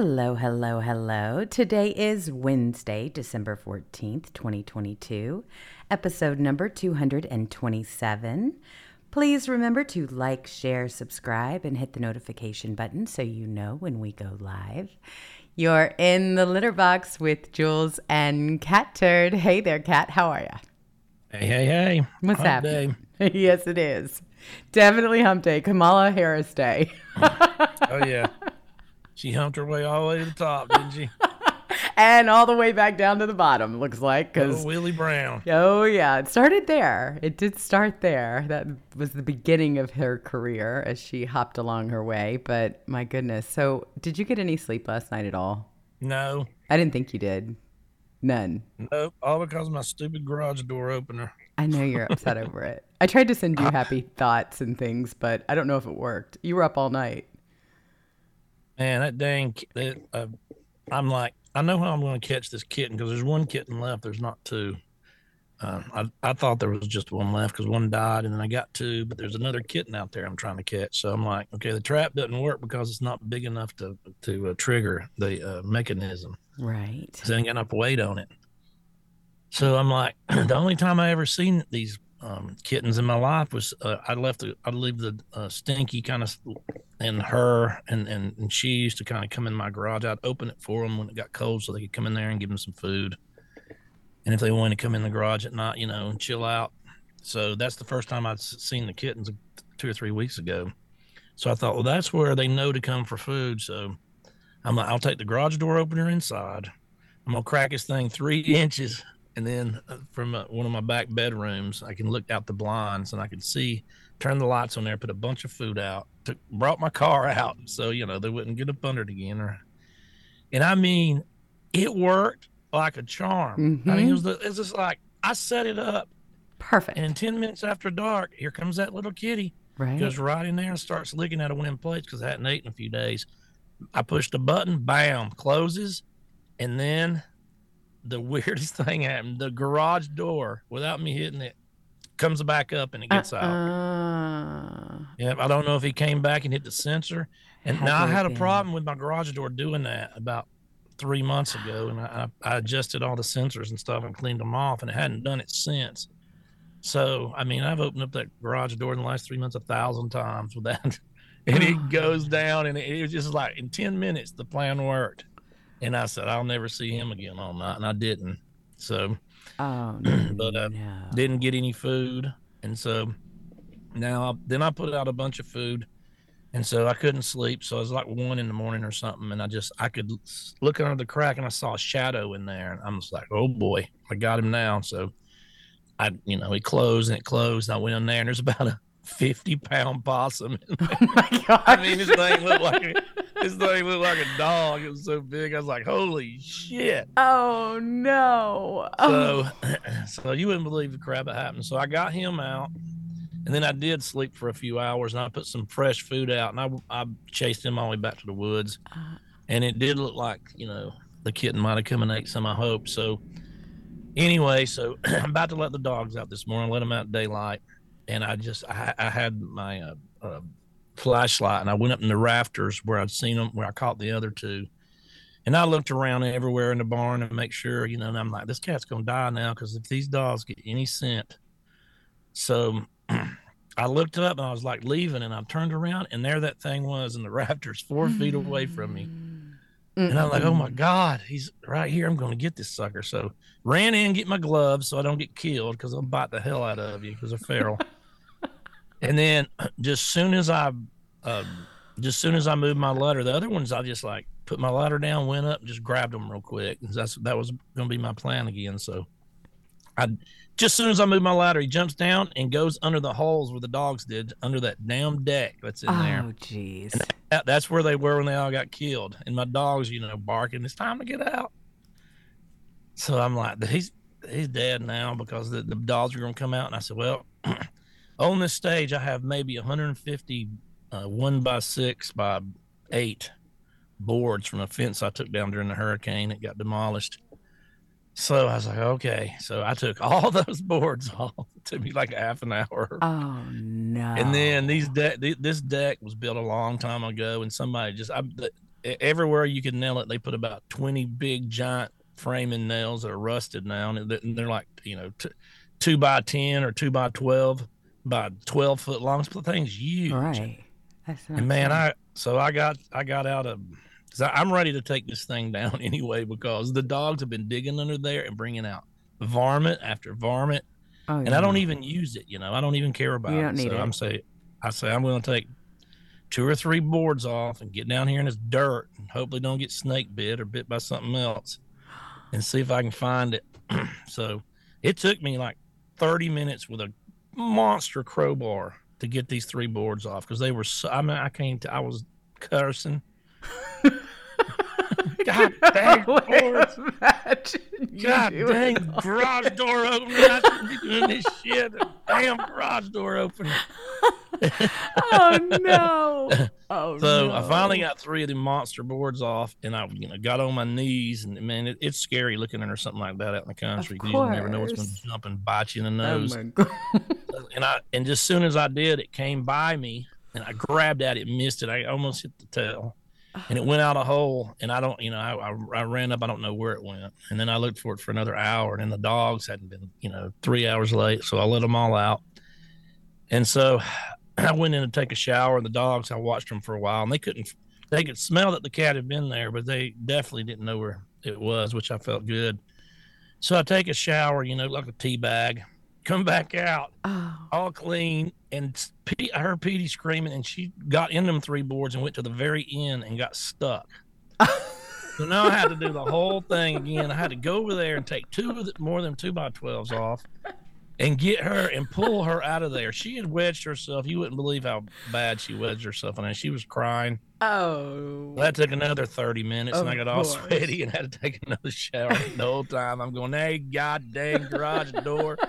Hello, hello, hello. Today is Wednesday, December 14th, 2022, episode number 227. Please remember to like, share, subscribe, and hit the notification button so you know when we go live. You're in the litter box with Jewels and Cat Turd. Hey there, Cat. How are you? Hey, hey, hey. What's Hump happening? day. yes, it is. Definitely hump day. Kamala Harris Day. Oh, yeah. She humped her way all the way to the top, didn't she? and all the way back down to the bottom, looks like. Oh, Because Willie Brown. Oh yeah, it started there. It did start there. That was the beginning of her career as she hopped along her way. But my goodness. So, did you get any sleep last night at all? No, I didn't think you did. None. nope. All because of my stupid garage door opener. I know you're upset over it. I tried to send you happy thoughts and things, but I don't know if it worked. You were up all night. Man, that dang. That, uh, I'm like, I know how I'm going to catch this kitten because there's one kitten left. There's not two. Um, I, I thought there was just one left because one died, and then I got two, but there's another kitten out there I'm trying to catch. So I'm like, okay, the trap doesn't work because it's not big enough to to uh, trigger the uh, mechanism. Right. because I ain't got enough weight on it. So I'm like, the only time I ever seen these um, kittens in my life was uh, I left the I'd leave the uh, stinky kind of and her and, and and she used to kind of come in my garage. I'd open it for them when it got cold so they could come in there and give them some food. And if they wanted to come in the garage at night, you know, and chill out. So that's the first time I'd seen the kittens two or three weeks ago. So I thought, well, that's where they know to come for food. So I'm like, I'll take the garage door opener inside. I'm gonna crack this thing three inches, and then uh, from uh, one of my back bedrooms, I can look out the blinds and I can see, turn the lights on there, put a bunch of food out, took, brought my car out so you know they wouldn't get up under it again. Or, and I mean, it worked like a charm. I mean, it was the, it's just like I set it up, Perfect. and ten minutes after dark, here comes that little kitty right. goes right in there and starts licking at a them plates because I hadn't eaten in a few days. I pushed a button, bam, closes, and then the weirdest thing happened. The garage door, without me hitting it, comes back up and it gets out. Uh, Yeah, I don't know if he came back and hit the sensor. And now I had a problem with my garage door doing that about three months ago, and I, I I adjusted all the sensors and stuff and cleaned them off, and it hadn't done it since. So I mean, I've opened up that garage door in the last three months a thousand times with that, and it goes down, and it, it was just like in ten minutes the plan worked, and I said I'll never see him again all night, and I didn't. So oh no. But, uh, no. didn't get any food, and so now I, then I put out a bunch of food, and so I couldn't sleep. So it was like one in the morning or something, and I just I could look under the crack and I saw a shadow in there, and I'm just like, oh boy, I got him now. So I, you know, he closed and it closed. And I went in there, and there's about a 50 pound possum. Oh my god. I mean, this thing looked like this thing looked like a dog. It was so big. I was like, holy shit. Oh no. Oh. So, so you wouldn't believe the crap that happened. So I got him out, And then I did sleep for a few hours, and I put some fresh food out, and I I chased him all the way back to the woods, Uh, and it did look like you know the kitten might have come and ate some. I hope so. Anyway, so I'm about to let the dogs out this morning, let them out daylight, and I just I, I had my uh, uh, flashlight, and I went up in the rafters where I'd seen them, where I caught the other two, and I looked around everywhere in the barn to make sure, you know, and I'm like, this cat's gonna die now because if these dogs get any scent, so I looked up and I was like leaving, and I turned around, and there that thing was in the rafters, four feet away from me. And I'm like, oh my mm-hmm. God, he's right here. I'm going to get this sucker. So ran in, get my gloves so I don't get killed because I'll bite the hell out of you because they're feral. and then just soon as I, uh, just soon as I moved my ladder, the other ones I just like put my ladder down, went up, just grabbed them real quick. That's that was going to be my plan again. So I just as soon as I moved my ladder, he jumps down and goes under the holes where the dogs did, under that damn deck that's in there Oh, jeez. that, that's where they were when they all got killed. And my dog's, you know, barking, it's time to get out. So I'm like, he's he's dead now because the, the dogs are going to come out. And I said, well, on this stage, I have maybe 150 uh, one by six by eight boards from a fence I took down during the hurricane. It got demolished. So I was like, okay. So I took all those boards off. It took me like a half an hour. Oh no. And then these deck, th- this deck was built a long time ago, and somebody just I, everywhere you could nail it, they put about twenty big giant framing nails that are rusted now, and they're, and they're like you know t- two by ten or two by twelve by twelve foot long. The thing's huge. right. That's And man. I so I got I got out of. Cause I, I'm ready to take this thing down anyway because the dogs have been digging under there and bringing out varmint after varmint oh, and I don't even use it. You know, I don't even care about You it. don't need so it. I'm say, I say I'm going to take two or three boards off and get down here in this dirt and hopefully don't get snake bit or bit by something else, and see if I can find it. so it took me like 30 minutes with a monster crowbar to get these three boards off because they were. So, I mean, I can't. I was cursing. God dang boards. Imagine God dang, garage door open. I doing this shit. Damn garage door open. Oh no. Oh So no. I finally got three of the monster boards off, and I, you know, got on my knees, and man, it, it's scary looking under something like that out in the country. You never know what's going to jump and bite you in the Oh nose. my god. and I, and just soon as I did, it came by me, and I grabbed at it, missed it. I almost hit the tail, and it went out a hole. And I don't, you know, I, I, I ran up. I don't know where it went, and then I looked for it for another hour, and then the dogs hadn't been, you know, three hours late, so I let them all out. And so I went in to take a shower, and the dogs, I watched them for a while, and they couldn't, they could smell that the cat had been there, but they definitely didn't know where it was, which I felt good. So I take a shower, you know, like a tea bag, come back out Oh. all clean. And P- I heard Petey screaming, and she got in them three boards and went to the very end and got stuck. so now I had to do the whole thing again. I had to go over there and take two of the, more than two by twelves off, and get her and pull her out of there. She had wedged herself. You wouldn't believe how bad she wedged herself, and she was crying. Oh. That took another 30 minutes, and I got all course. sweaty and had to take another shower the whole time. I'm going, hey, goddamn garage door.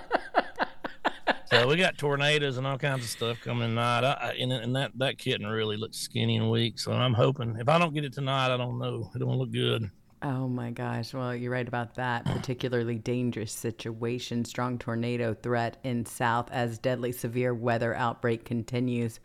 so we got tornadoes and all kinds of stuff coming tonight. I, and, and that, that kitten really looks skinny and weak. So I'm hoping if I don't get it tonight, I don't know. It don't look good. Oh my gosh. Well, you're right about that. Particularly dangerous situation. Strong tornado threat in south as deadly severe weather outbreak continues.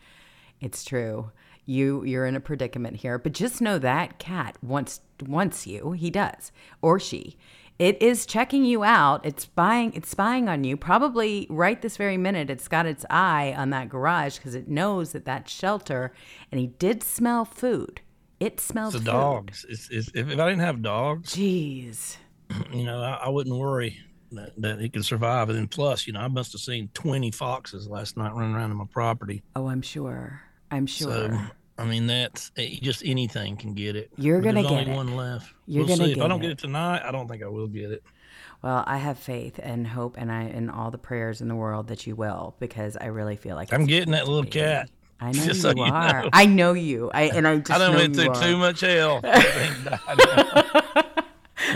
It's true. You you're in a predicament here, but just know that cat wants wants you. He does. Or she. It is checking you out. It's spying it's spying on you. Probably right this very minute it's got its eye on that garage because it knows that that shelter and he did smell food. It smelled It's the food. dogs. It's, it's, if, if I didn't have dogs, Jeez. you know, I, I wouldn't worry that, that he could survive. And then plus, you know, I must have seen 20 foxes last night running around on my property. Oh, I'm sure. I'm sure. So, I mean, that's eh, just anything can get it. You're gonna there's only get it. one left. You're we'll gonna see. If I don't it. get it tonight, I don't think I will get it. well, I have faith and hope, and I and all the prayers in the world that you will, because I really feel like I'm getting that little cat. I know Just you so you are. know. I know you. I and I just I know went you through are. too much hell.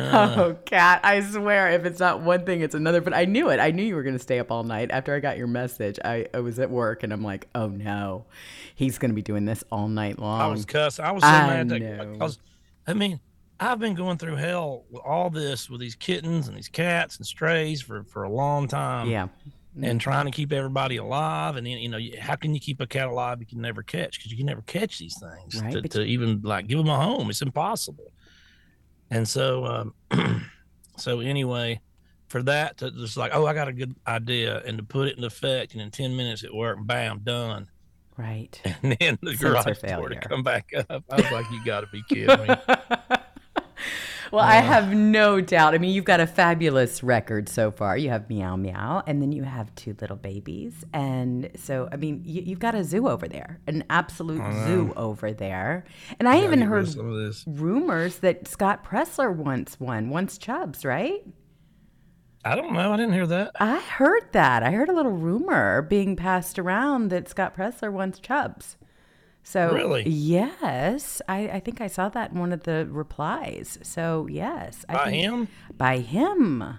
Oh, cat! I swear, if it's not one thing, it's another. But I knew it. I knew you were going to stay up all night. After I got your message, I, I was at work and I'm like, oh no, he's going to be doing this all night long. I was cussing. I was so I mad that because I mean, I've been going through hell with all this with these kittens and these cats and strays for for a long time. yeah. And mm-hmm. trying to keep everybody alive, and then you know, how can you keep a cat alive you can never catch? Because you can never catch these things Right, to, to even like give them a home. It's impossible. And so, um, so anyway, for that to just like, oh, I got a good idea, and to put it in effect, and in ten minutes it worked. Bam, done. Right. And then the Sensor garage door to come back up. I was like, you got to be kidding me. Well, I have no doubt. I mean, you've got a fabulous record so far. You have Meow Meow, and then you have two little babies. And so, I mean, you, you've got a zoo over there, an absolute zoo over there. And I even heard some of this. rumors that Scott Presler once won, once Chubbs, right? I don't know. I didn't hear that. I heard that. I heard a little rumor being passed around that Scott Presler wants Chubbs. So Really? yes, I, I think I saw that in one of the replies. So yes, I By him? By him.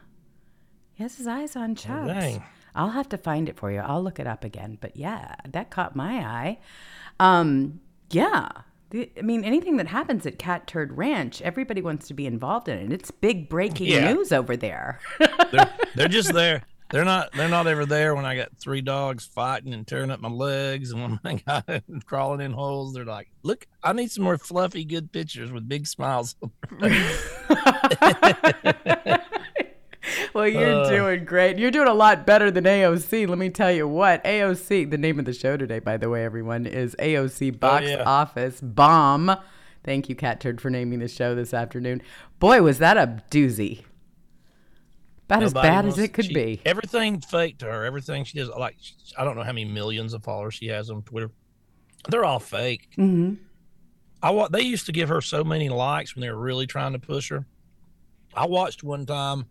He has his eyes on dang. I'll have to find it for you. I'll look it up again. But yeah, that caught my eye. Um, yeah. The, I mean, anything that happens at Cat Turd Ranch, everybody wants to be involved in it. It's big breaking Yeah. news over there. They're, they're just there. They're not. They're not ever there when I got three dogs fighting and tearing up my legs, and when I got crawling in holes. They're like, "Look, I need some more fluffy, good pictures with big smiles." Well, you're Uh. doing great. You're doing a lot better than AOC. Let me tell you what. AOC, the name of the show today, by the way, everyone, is AOC Box Oh, yeah. Office Bomb. Thank you, Cat Turd, for naming the show this afternoon. Boy, was that a doozy. About as bad as it could she- be. Everything fake to her. Everything she does. Like I don't know how many millions of followers she has on Twitter. They're all fake. hmm I wa- they used to give her so many likes when they were really trying to push her. I watched one time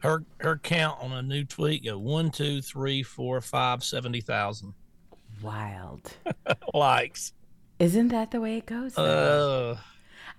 her her count on a new tweet go one, two, three, four, five, seventy thousand Wild. likes. Isn't that the way it goes? though? Uh,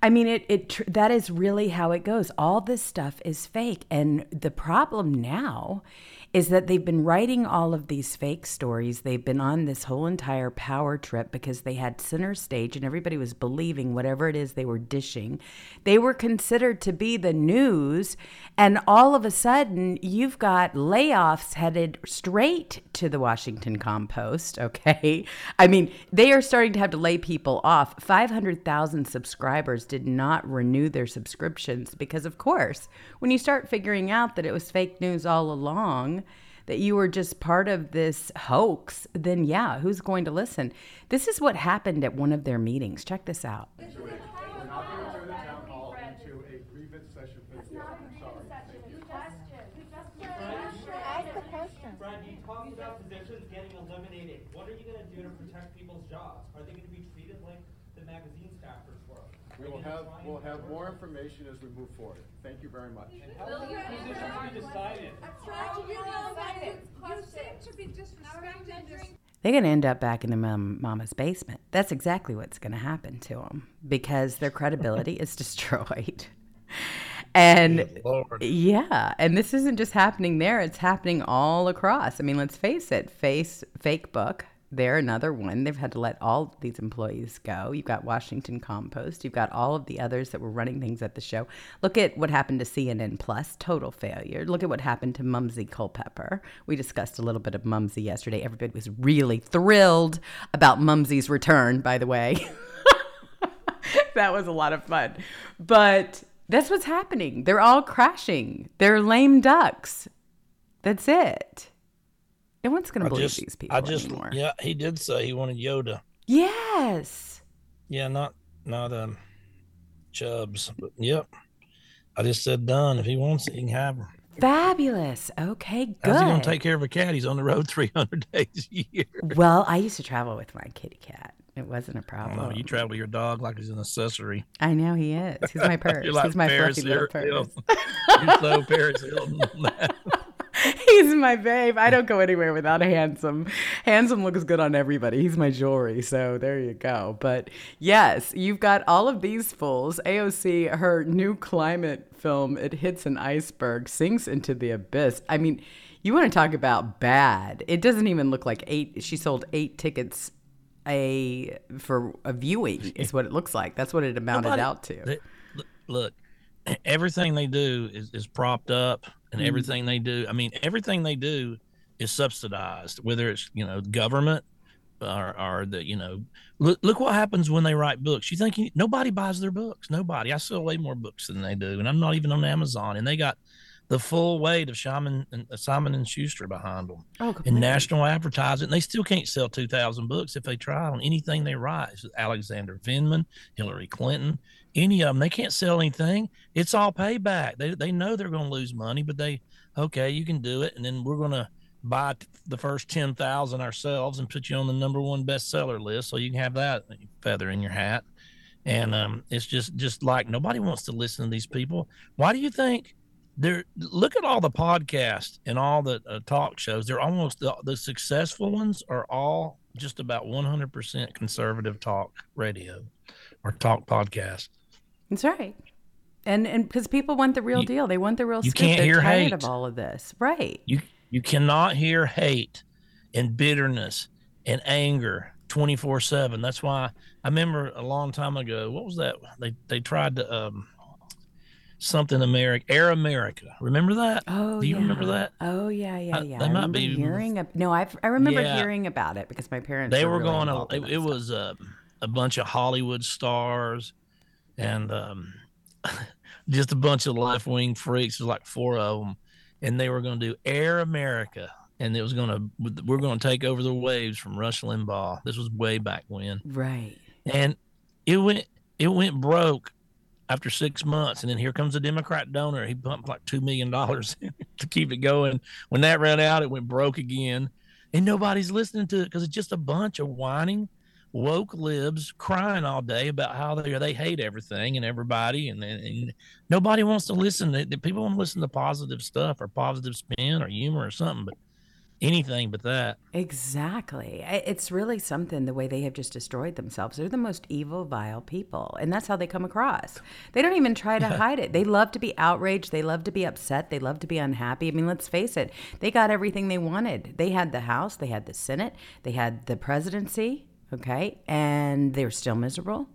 I mean, it, it tr- that is really how it goes. All this stuff is fake. And the problem now is that they've been writing all of these fake stories. They've been on this whole entire power trip because they had center stage and everybody was believing whatever it is they were dishing. They were considered to be the news. And all of a sudden, you've got layoffs headed straight to the Washington Compost. Okay. I mean, they are starting to have to lay people off. 500,000 subscribers did not renew their subscriptions because, of course, when you start figuring out that it was fake news all along, that you were just part of this hoax, then yeah, who's going to listen? This is what happened at one of their meetings. Check this out. We're not going to turn the town hall into a grievance session for the I'm sorry. Thank you. Ask the question. Brad, you talked about positions getting eliminated. What are you going to do to protect people's jobs? Are they going to be treated like the magazine staffers were? We will have, we'll have more information as we move forward. Thank you very much. How will your positions be decided? You seem to be disrespecting this. They're going to end up back in the mom, mama's basement. That's exactly what's going to happen to them because their credibility is destroyed. And Lord. yeah, and this isn't just happening there, it's happening all across. I mean, let's face it, Face Fake Book, they're another one. They've had to let all these employees go. You've got Washington Compost, you've got all of the others that were running things at the show. Look at what happened to CNN Plus, total failure. Look at what happened to Mumsy Culpepper. We discussed a little bit of Mumsy yesterday. Everybody was really thrilled about Mumsy's return, by the way. that was a lot of fun. But that's what's happening. They're all crashing. They're lame ducks. That's it. No one's going to I believe just, these people I just, anymore. yeah, he did say he wanted Yoda. Yes. Yeah, not, not um, Chubbs, but yep. I just said done. If he wants it, he can have her. Fabulous. Okay, good. How's he gonna take care of a cat? He's on the road 300 days a year. well, I used to travel with my kitty cat. It wasn't a problem. don't. You travel your dog like he's an accessory. I know he is. He's my purse. You're like He's my Paris fluffy little Hilton. purse. You're so Paris Hilton. He's my babe. I don't go anywhere without a handsome. Handsome looks good on everybody. He's my jewelry. So there you go. But yes, you've got all of these fools. AOC, her new climate film, It Hits an Iceberg, sinks into the abyss. I mean, you want to talk about bad. It doesn't even look like eight. She sold eight tickets a for a viewing is what it looks like. That's what it amounted Nobody- out to. They- look- look, everything they do is, is propped up, and mm-hmm. everything they do. I mean, everything they do is subsidized, whether it's you know government or, or the you know look look what happens when they write books. You think you, nobody buys their books? Nobody. I sell way more books than they do, and I'm not even on Amazon, and they got the full weight of Simon and uh, Simon and Schuster behind them Oh, and national advertising. They still can't sell 2,000 books if they try on anything they write. It's Alexander Vindman, Hillary Clinton, any of them. They can't sell anything. It's all payback. They, they know they're going to lose money, but they, okay, you can do it. And then we're going to buy the first 10,000 ourselves and put you on the number one bestseller list so you can have that feather in your hat. And um, it's just, just like nobody wants to listen to these people. Why do you think? They're, look at all the podcasts and all the uh, talk shows. They're almost the, the successful ones are all just about 100% conservative talk radio or talk podcast. That's right. And and because people want the real You- deal, they want the real. you scoop. can't They're hear hate. of all of this, right? You you cannot hear hate and bitterness and anger 24/7. That's why I remember a long time ago, what was that? They they tried to um something America, Air America. Remember that? Oh, Do you yeah. remember that? Oh yeah, yeah, Uh, yeah. they I might be- hearing. a, no, I I remember Yeah. hearing about it because my parents. they were, were really going in it, it was a, a bunch of hollywood stars and um, just a bunch of left-wing freaks there's like four of them and they were going to do air america and it was going to we're going to take over the waves from rush limbaugh. This was way back when. Right. and it went it went broke after six months and then here comes a democrat donor. He pumped like two million dollars to keep it going. When that ran out it went broke again. And nobody's listening to it because it's just a bunch of whining woke libs crying all day about how they they hate everything and everybody and, and nobody wants to listen the people want to listen to positive stuff or positive spin or humor or something but anything but that Exactly. It's really something the way they have just destroyed themselves. They're the most evil, vile people. And that's how they come across. They don't even try to hide it. They love to be outraged. They love to be upset. They love to be unhappy. I mean, let's face it, they got everything they wanted. They had the House, they had the Senate, they had the presidency, okay? And they're still miserable.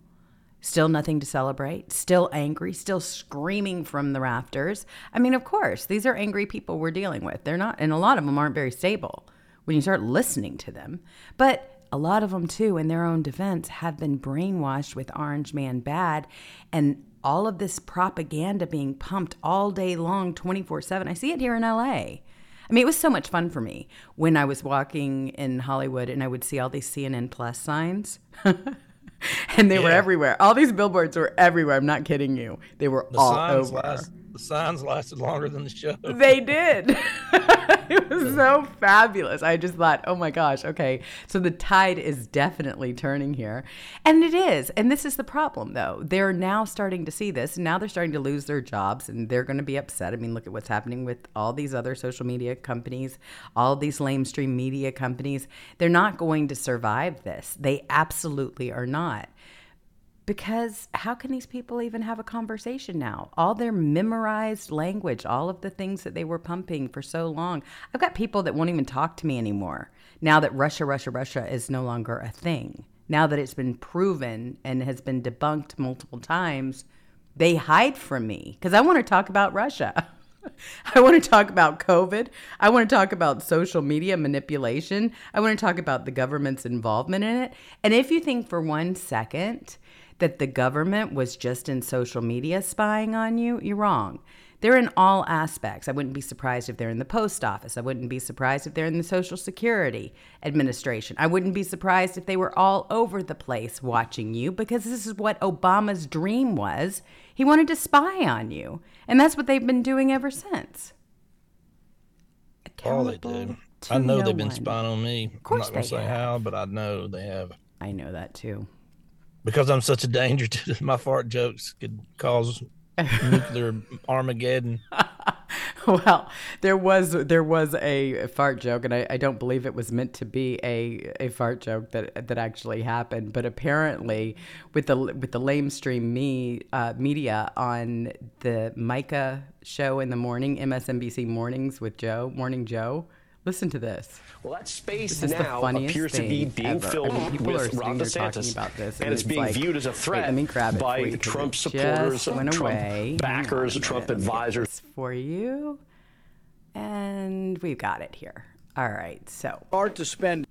Still nothing to celebrate, still angry, still screaming from the rafters. I mean, of course, these are angry people we're dealing with. They're not, and a lot of them aren't very stable when you start listening to them. But a lot of them, too, in their own defense, have been brainwashed with Orange Man bad and all of this propaganda being pumped all day long, 24 7. I see it here in LA. I mean, it was so much fun for me when I was walking in Hollywood and I would see all these CNN Plus signs. and they were everywhere. All these billboards were everywhere. I'm not kidding you. They were the all over. last, the signs lasted longer than the show They did. it was so fabulous. I just thought, oh my gosh, okay. So the tide is definitely turning here. And it is. And this is the problem, though. They're now starting to see this. Now they're starting to lose their jobs and they're going to be upset. I mean, look at what's happening with all these other social media companies, all these lamestream media companies. They're not going to survive this. They absolutely are not. Because how can these people even have a conversation now? All their memorized language, all of the things that they were pumping for so long. I've got people that won't even talk to me anymore now that Russia, Russia, Russia is no longer a thing. Now that it's been proven and has been debunked multiple times, they hide from me because I want to talk about Russia. I want to talk about COVID. I want to talk about social media manipulation. I want to talk about the government's involvement in it. And if you think for one second that the government was just in social media spying on you, you're wrong. They're in all aspects. I wouldn't be surprised if they're in the post office. I wouldn't be surprised if they're in the Social Security Administration. I wouldn't be surprised if they were all over the place watching you because this is what Obama's dream was. He wanted to spy on you. And that's what they've been doing ever since. all they do i know no they've been spying on me Of course i'm not going to say have. how but i know they have I know that too. Because I'm such a danger to my fart jokes could cause nuclear Armageddon. well, there was there was a fart joke, and I, I don't believe it was meant to be a, a fart joke that that actually happened. But apparently, with the with the lamestream me uh, media on the Mika show in the morning, MSNBC mornings with Joe, Morning Joe. Listen to this. Well, that space This is the now funniest appears to be being ever. I filled mean, people are with Ron DeSantis, about this, and and it's it's being like- viewed as a threat let grab it by you 'cause Trump supporters, just Trump away. Backers, Trump minute. Let me get advisors. for you, and we've got it here. All right, so hard to spend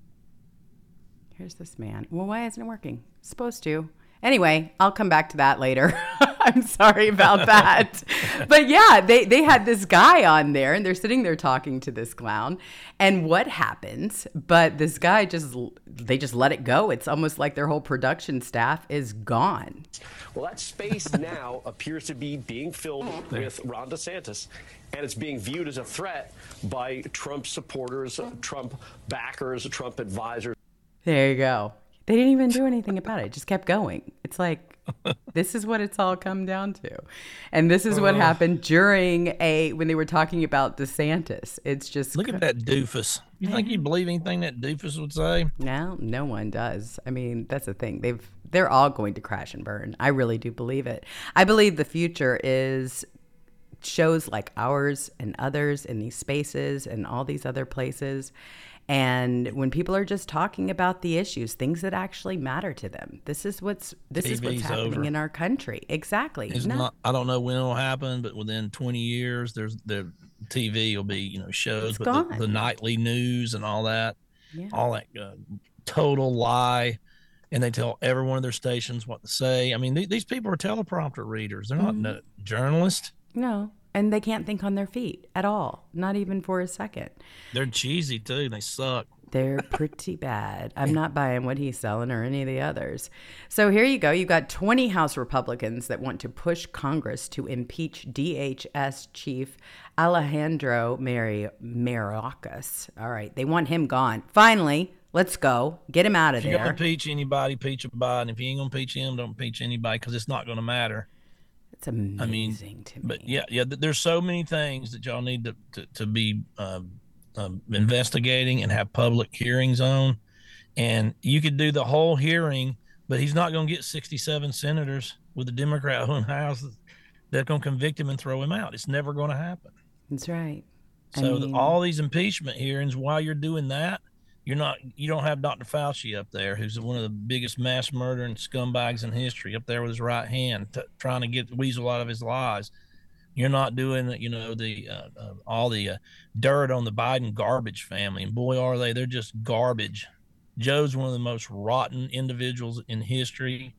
Here's this man. Well, why isn't it working? It's supposed to. Anyway, I'll come back to that later. I'm sorry about that. but yeah, they, they had this guy on there and they're sitting there talking to this clown. And what happens? But this guy just, they just let it go. It's almost like their whole production staff is gone. Well, that space now appears to be being filled with Ron DeSantis, and it's being viewed as a threat by Trump supporters, Trump backers, Trump advisors. There you go. They didn't even do anything about it. It just kept going. It's like this is what it's all come down to. And this is what happened during a when they were talking about DeSantis. It's just Look at that doofus. You think you'd believe anything that doofus would say? No, no one does. I mean, that's the thing. They've they're all going to crash and burn. I really do believe it. I believe the future is shows like ours and others in these spaces and all these other places. And when people are just talking about the issues, things that actually matter to them. This is what's this is what's happening over. in our country. Exactly. It's No- not. I don't know when it'll happen, but within 20 years, there's the TV will be you know shows, but the, the nightly news and all that, Yeah. all that uh, total lie, and they tell every one of their stations what to say. I mean, th- these people are teleprompter readers. They're not Mm-hmm. no, journalists. No. And they can't think on their feet at all. Not even for a second. They're cheesy too. They suck. They're pretty bad. I'm not buying what he's selling or any of the others. So here you go. You've got 20 House Republicans that want to push Congress to impeach DHS Chief Alejandro Mary Mayorkas. All right. They want him gone. Finally, let's go. Get him out of If you're gonna impeach anybody, impeach Biden. If you ain't gonna impeach him, don't impeach anybody because it's not gonna matter. It's amazing to me. But yeah, yeah, there's so many things that y'all need to to, to be um, um, investigating and have public hearings on, and you could do the whole hearing, but he's not going to get 67 senators with the Democrat-owned House that's going to convict him and throw him out. It's never going to happen. That's right. I So the- mean- all these impeachment hearings, while you're doing that, you're not you don't have Dr. Fauci up there, who's one of the biggest mass murdering scumbags in history, up there with his right hand, t- trying to get the weasel out of his lies. You're not doing you know the uh, uh, all the uh, dirt on the Biden garbage family, and boy are they! They're just garbage. Joe's one of the most rotten individuals in history.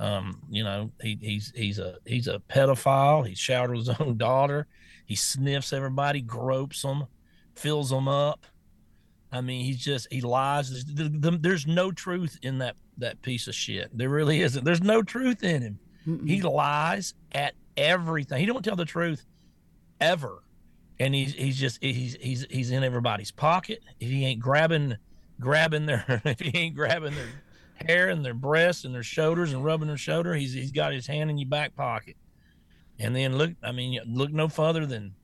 Um, you know, he, he's he's a he's a pedophile. He showered with his own daughter. He sniffs everybody, gropes them, fills them up. I mean, he's just he lies. There's, the, the, there's no truth in that that piece of shit. There really isn't. There's no truth in him. He lies at everything. He don't tell the truth ever. And he's he's just he's he's he's in everybody's pocket. If he ain't grabbing grabbing their if he ain't grabbing their hair and their breasts and their shoulders and rubbing their shoulder, he's he's got his hand in your back pocket. And then look, I mean, look no further than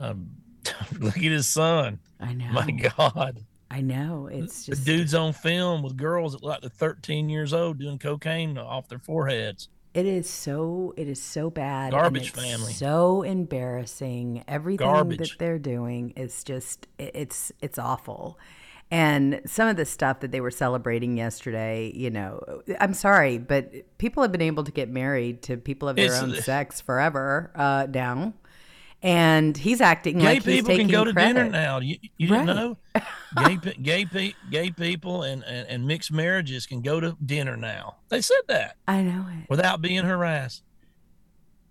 um, look at his son. I know. My God. I know. It's just The dude's on film with girls that like they're 13 years old doing cocaine off their foreheads. It is so it is so bad. Garbage family. So embarrassing. Everything Garbage. that they're doing is just it's it's awful. And some of the stuff that they were celebrating yesterday, you know, I'm sorry, but people have been able to get married to people of their It's- own sex forever uh, now. And he's acting Gay like he's people can go to credit. dinner now. You, you didn't Right. know? Gay, gay, pe- gay people and, and, and mixed marriages can go to dinner now. They said that I know it. without being harassed.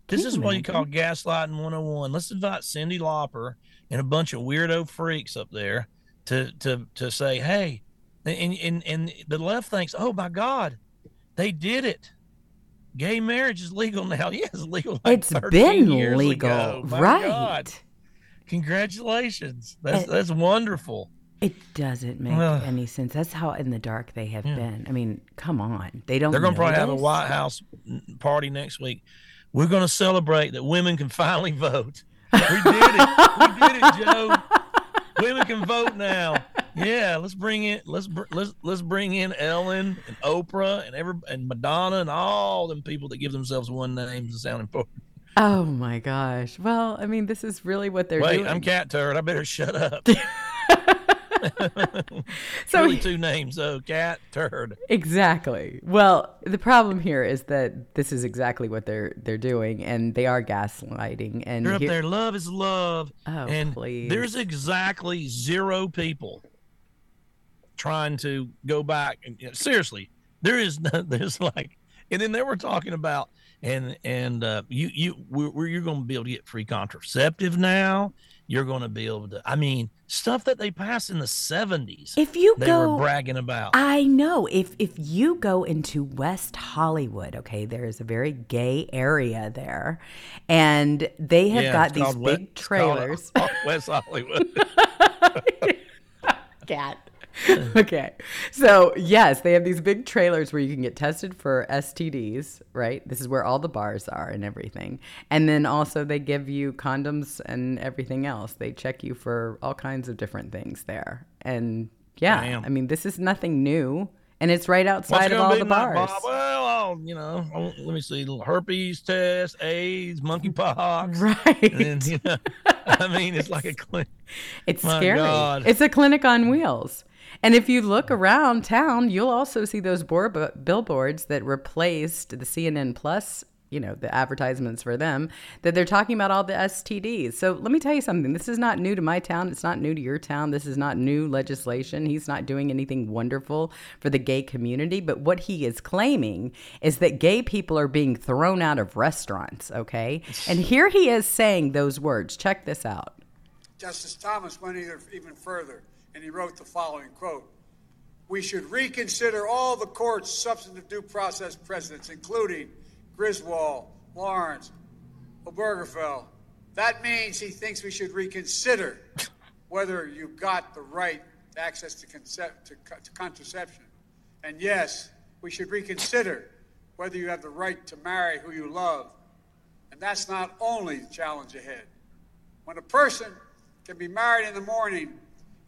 This is what you call gaslighting 101. Let's invite Cyndi Lauper and a bunch of weirdo freaks up there to to to say, hey, and and and the left thinks, oh my God, they did it. Gay marriage is legal now. Yes, it's legal. Like It's 13 been legal. Right? God. Congratulations. That's It- that's wonderful. It doesn't make Ugh. any sense. That's how in the dark they have Yeah. been. I mean, come on. They don't They're going to probably have a? White House party next week. We're going to celebrate that women can finally vote. We did it. We did it, Joe. Women can vote now. Yeah, let's bring in let's br- let's let's bring in Ellen and Oprah and every and Madonna and all them people that give themselves one name and sound important. Oh my gosh. Well, I mean, this is really what they're Wait, doing. I'm Cat Turd. I better shut up. so really two names, though. Cat Turd. Exactly. Well, the problem here is that this is exactly what they're they're doing, and they are gaslighting. And They're up here- there. Love is love. Oh, and please. there's exactly zero people trying to go back. And you know, seriously, there is no, there's like, and then they were talking about and and uh, you you we're, we're, you're going to be able to get free contraceptive now. You're going to be able to. I mean, stuff that they passed in the 70s. If you they go, were bragging about. I know. If if you go into West Hollywood, okay, there is a very gay area there, and they have Yeah, got these West- big called trailers. West Hollywood. cat. okay. So, yes, they have these big trailers where you can get tested for STDs, right? This is where all the bars are and everything. And then also they give you condoms and everything else. They check you for all kinds of different things there. And yeah, Damn. I mean, this is nothing new. And it's right outside of all the bars. Well, I'll, you know, I'll- let me see, herpes test, AIDS, monkeypox, Right. And then, you know, I mean, it's like a clinic. It's My scary. God. It's a clinic on wheels. And if you look around town, you'll also see those board, billboards that replaced the CNN Plus, you know, the advertisements for them, that they're talking about all the STDs. So let me tell you something. This is not new to my town. It's not new to your town. This is not new legislation. He's not doing anything wonderful for the gay community. But what he is claiming is that gay people are being thrown out of restaurants, okay? And here he is saying those words. Check this out. Justice Thomas went even further, and he wrote the following quote We should reconsider all the court's substantive due process precedents, including Griswold, Lawrence, Obergefell. That means he thinks we should reconsider whether you got the right access to, concept, to, to contraception. And yes, we should reconsider whether you have the right to marry who you love. And that's not only the challenge ahead. When a person can be married in the morning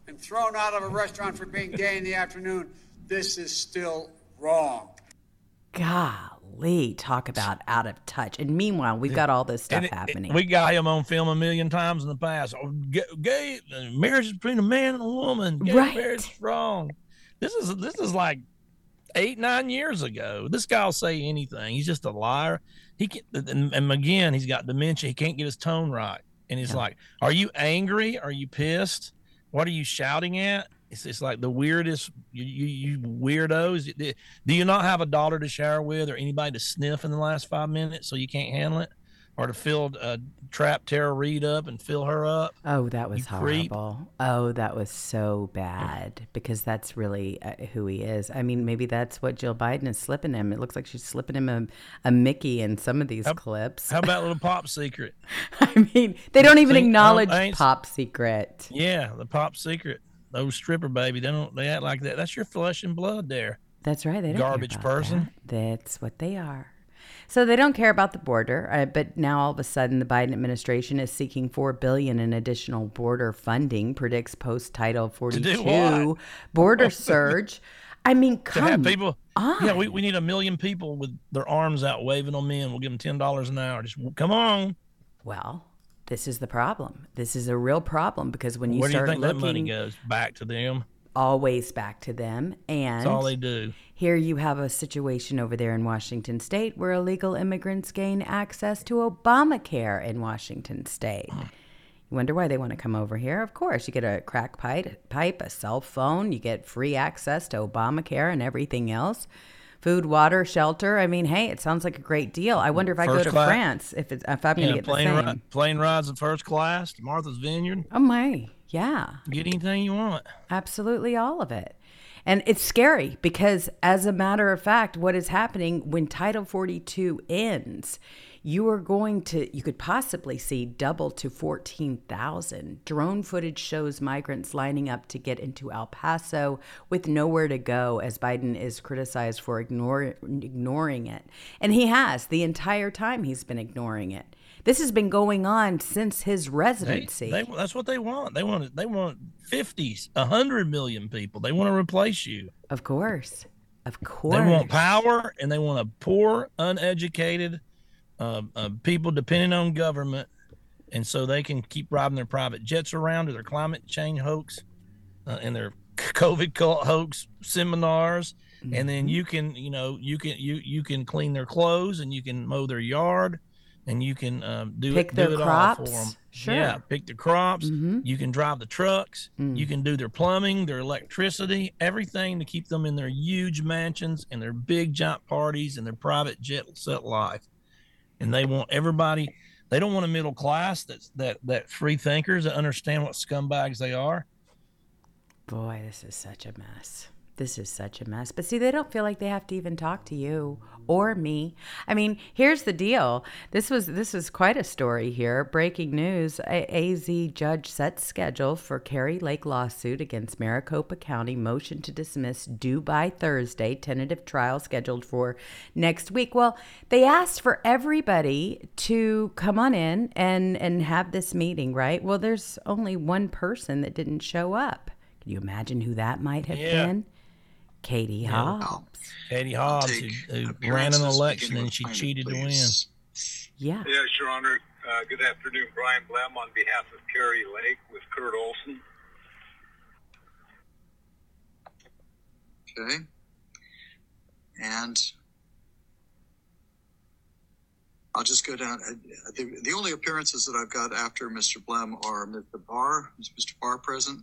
and thrown out of a restaurant for being gay in the afternoon, this is still wrong. Golly, talk about out of touch. And meanwhile, we've got all this stuff And it- it- happening. we got him on film a million times in the past. Oh, gay, gay uh, marriage is between a man and a woman. Gay Right. marriage is wrong. This is this is like eight nine years ago. This guy will say anything. He's just a liar. He can, and, and again, he's got dementia. He can't get his tone right. And he's like, "Are you angry? Are you pissed? What are you shouting at?" It's, it's like the weirdest. You, you, you weirdos. Do you not have a daughter to shower with, or anybody to sniff in the last five minutes, so you can't handle it, or to fill uh, trap Tara Reade up and fill her up? oh, that was you creep. horrible. Oh, that was so bad because that's really uh, who he is. I mean, maybe that's what Jill Biden is slipping him. It looks like she's slipping him a, a Mickey in some of these clips. How about a little pop secret? I mean, they don't even See, acknowledge ain't- Pop Secret. Yeah, the pop secret. Those stripper baby, they don't they act like that. That's your flesh and blood there. That's right. They don't Garbage person. that. That's what they are. So they don't care about the border, uh, but now all of a sudden the Biden administration is seeking four billion in additional border funding. Predicts post Title Forty do Two what? border surge. I mean, come people, on. yeah, we, we need a million people with their arms out waving on men. We'll give them ten dollars an hour. Just come on. Well, this is the problem. This is a real problem because when you Where do you start think that money goes? Back to them. Always back to them, and That's all they do. Here you have a situation over there in Washington state where illegal immigrants gain access to Obamacare in Washington state. You wonder why they want to come over here? Of course, you get a crack pipe, pipe, a cell phone, you get free access to Obamacare and everything else. Food, water, shelter. I mean, hey, it sounds like a great deal. I wonder if I go to class. France if it's if I'm going to get the plane, same. ri- plane rides in first class to Martha's Vineyard. Oh my, yeah. Get anything you want. Absolutely all of it. And it's scary because, as a matter of fact, what is happening when Title 42 ends, you are going to, you could possibly see double to 14,000. Drone footage shows migrants lining up to get into El Paso with nowhere to go as Biden is criticized for ignore, ignoring it. And he has the entire time he's been ignoring it. This has been going on since his residency. They, they, that's what they want. They want they want fifties, a hundred million people. They want to replace you. Of course, of course. They want power, and they want a poor, uneducated uh, uh, people depending on government, and so they can keep riding their private jets around to their climate change hoax uh, and their COVID hoax seminars. Mm-hmm. And then mm-hmm. you can, you know, you can you you can clean their clothes and you can mow their yard and you can um, do pick it, their do it crops. all for them. Sure. Yeah, pick the crops. Mm-hmm. You can drive the trucks. Mm. You can do their plumbing, their electricity, everything to keep them in their huge mansions and their big giant parties and their private jet set life. And they want everybody. They don't want a middle class that's that that free thinkers that understand what scumbags they are. Boy, this is such a mess this is such a mess. But see, they don't feel like they have to even talk to you or me. I mean, here's the deal. This was this is quite a story here. Breaking news: a- AZ judge sets schedule for Kari Lake lawsuit against Maricopa County. Motion to dismiss due by Thursday. Tentative trial scheduled for next week. Well, they asked for everybody to come on in and and have this meeting, right? Well, there's only one person that didn't show up. Can you imagine who that might have Yeah. been? Katie Hobbs. Katie Hobbs, who, who ran an election and she cheated to win. Yeah. Yes, Your Honor. Uh, good afternoon. Bryan Blehm on behalf of Kari Lake with Kurt Olsen. Okay. And I'll just go down. The, the only appearances that I've got after Mr. Blehm are Mr. Barr. Is Mr. Barr present?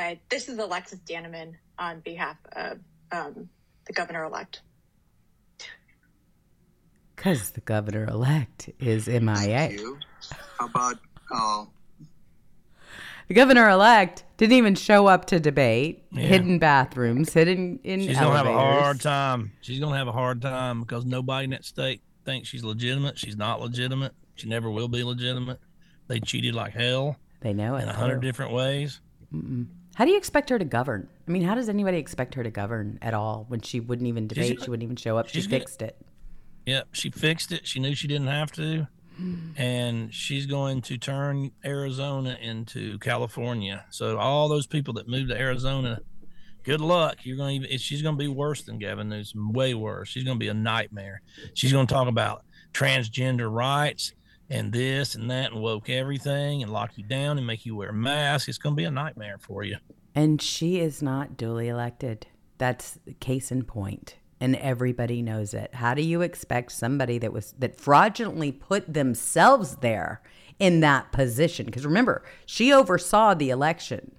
Hi, this is Alexis Danneman on behalf of um, the governor elect. Because the governor elect is MIA. Thank you. How about uh, The governor elect didn't even show up to debate. Yeah. Hidden bathrooms, hidden in She's gonna have a hard time. She's gonna have a hard time because nobody in that state thinks she's legitimate. She's not legitimate. She never will be legitimate. They cheated like hell They know it. in a hundred different ways. How do you expect her to govern? I mean, how does anybody expect her to govern at all when she wouldn't even debate? gonna- she wouldn't even show up. She she's gonna- fixed it. Yep, she fixed it. She knew she didn't have to, and she's going to turn Arizona into California. So all those people that moved to Arizona, good luck. You're going to. She's going to be worse than Gavin Newsom. Way worse. She's going to be a nightmare. She's going to talk about transgender rights and this and that and woke everything and lock you down and make you wear a mask. It's going to be a nightmare for you. And she is not duly elected. That's case in point. And everybody knows it. How do you expect somebody that was that fraudulently put themselves there in that position? Because remember, she oversaw the election.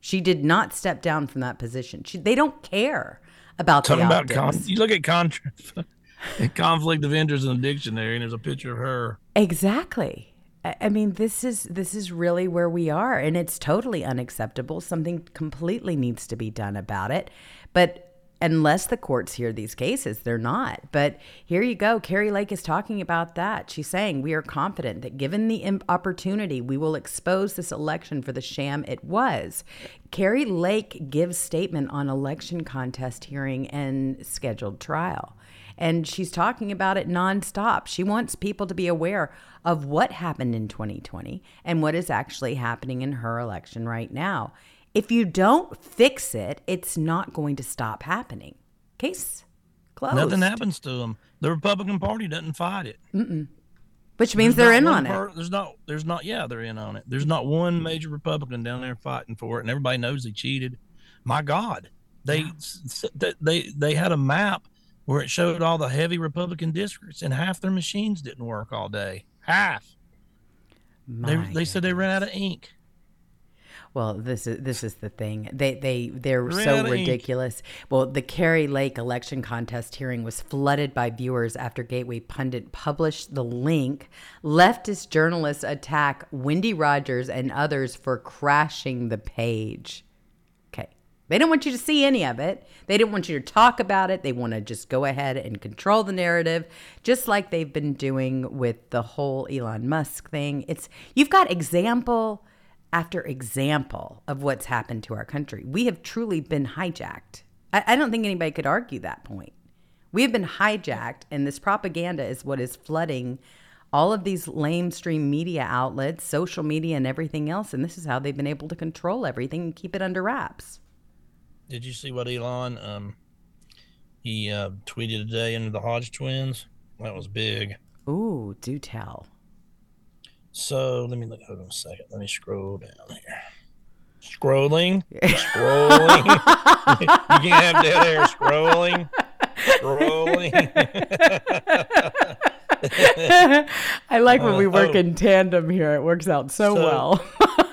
She did not step down from that position. She, they don't care about Talking the about con- you look at contra- conflict of interest in the dictionary, and there's a picture of her. Exactly. I mean, this is this is really where we are, and it's totally unacceptable. Something completely needs to be done about it. But unless the courts hear these cases, they're not. But here you go. Kari Lake is talking about that. She's saying we are confident that given the opportunity, we will expose this election for the sham it was. Kari Lake gives statement on election contest hearing and scheduled trial and she's talking about it nonstop. She wants people to be aware of what happened in 2020 and what is actually happening in her election right now. If you don't fix it, it's not going to stop happening. Case closed. Nothing happens to them. The Republican Party doesn't fight it. Which means There's they're in on it. per- There's not. There's not. Yeah, they're in on it. There's not one major Republican down there fighting for it, and everybody knows they cheated. My God, they they they they had a map where it showed all the heavy Republican districts and half their machines didn't work all day. Half. they My they said they ran out of ink. Well, this is this is the thing. They they they're Ran so of ink. ridiculous. Well, the Kari Lake election contest hearing was flooded by viewers after Gateway pundit published the link. Leftist journalists attack Wendy Rogers and others for crashing the page. They didn't want you to see any of it. They didn't want you to talk about it. They want to just go ahead and control the narrative, just like they've been doing with the whole Elon Musk thing. It's you've got example after example of what's happened to our country. We have truly been hijacked. I, I don't think anybody could argue that point. We have been hijacked, and this propaganda is what is flooding all of these lamestream media outlets, social media, and everything else. And this is how they've been able to control everything and keep it under wraps. Did you see what Elon um he uh, tweeted today into the Hodge twins? That was big. Ooh, do tell. So let me look. Hold on a second. Let me scroll down here. Scrolling, scrolling. you can't have dead air. Scrolling, scrolling. I like when we Uh, work oh. in tandem here. It works out so, So- well.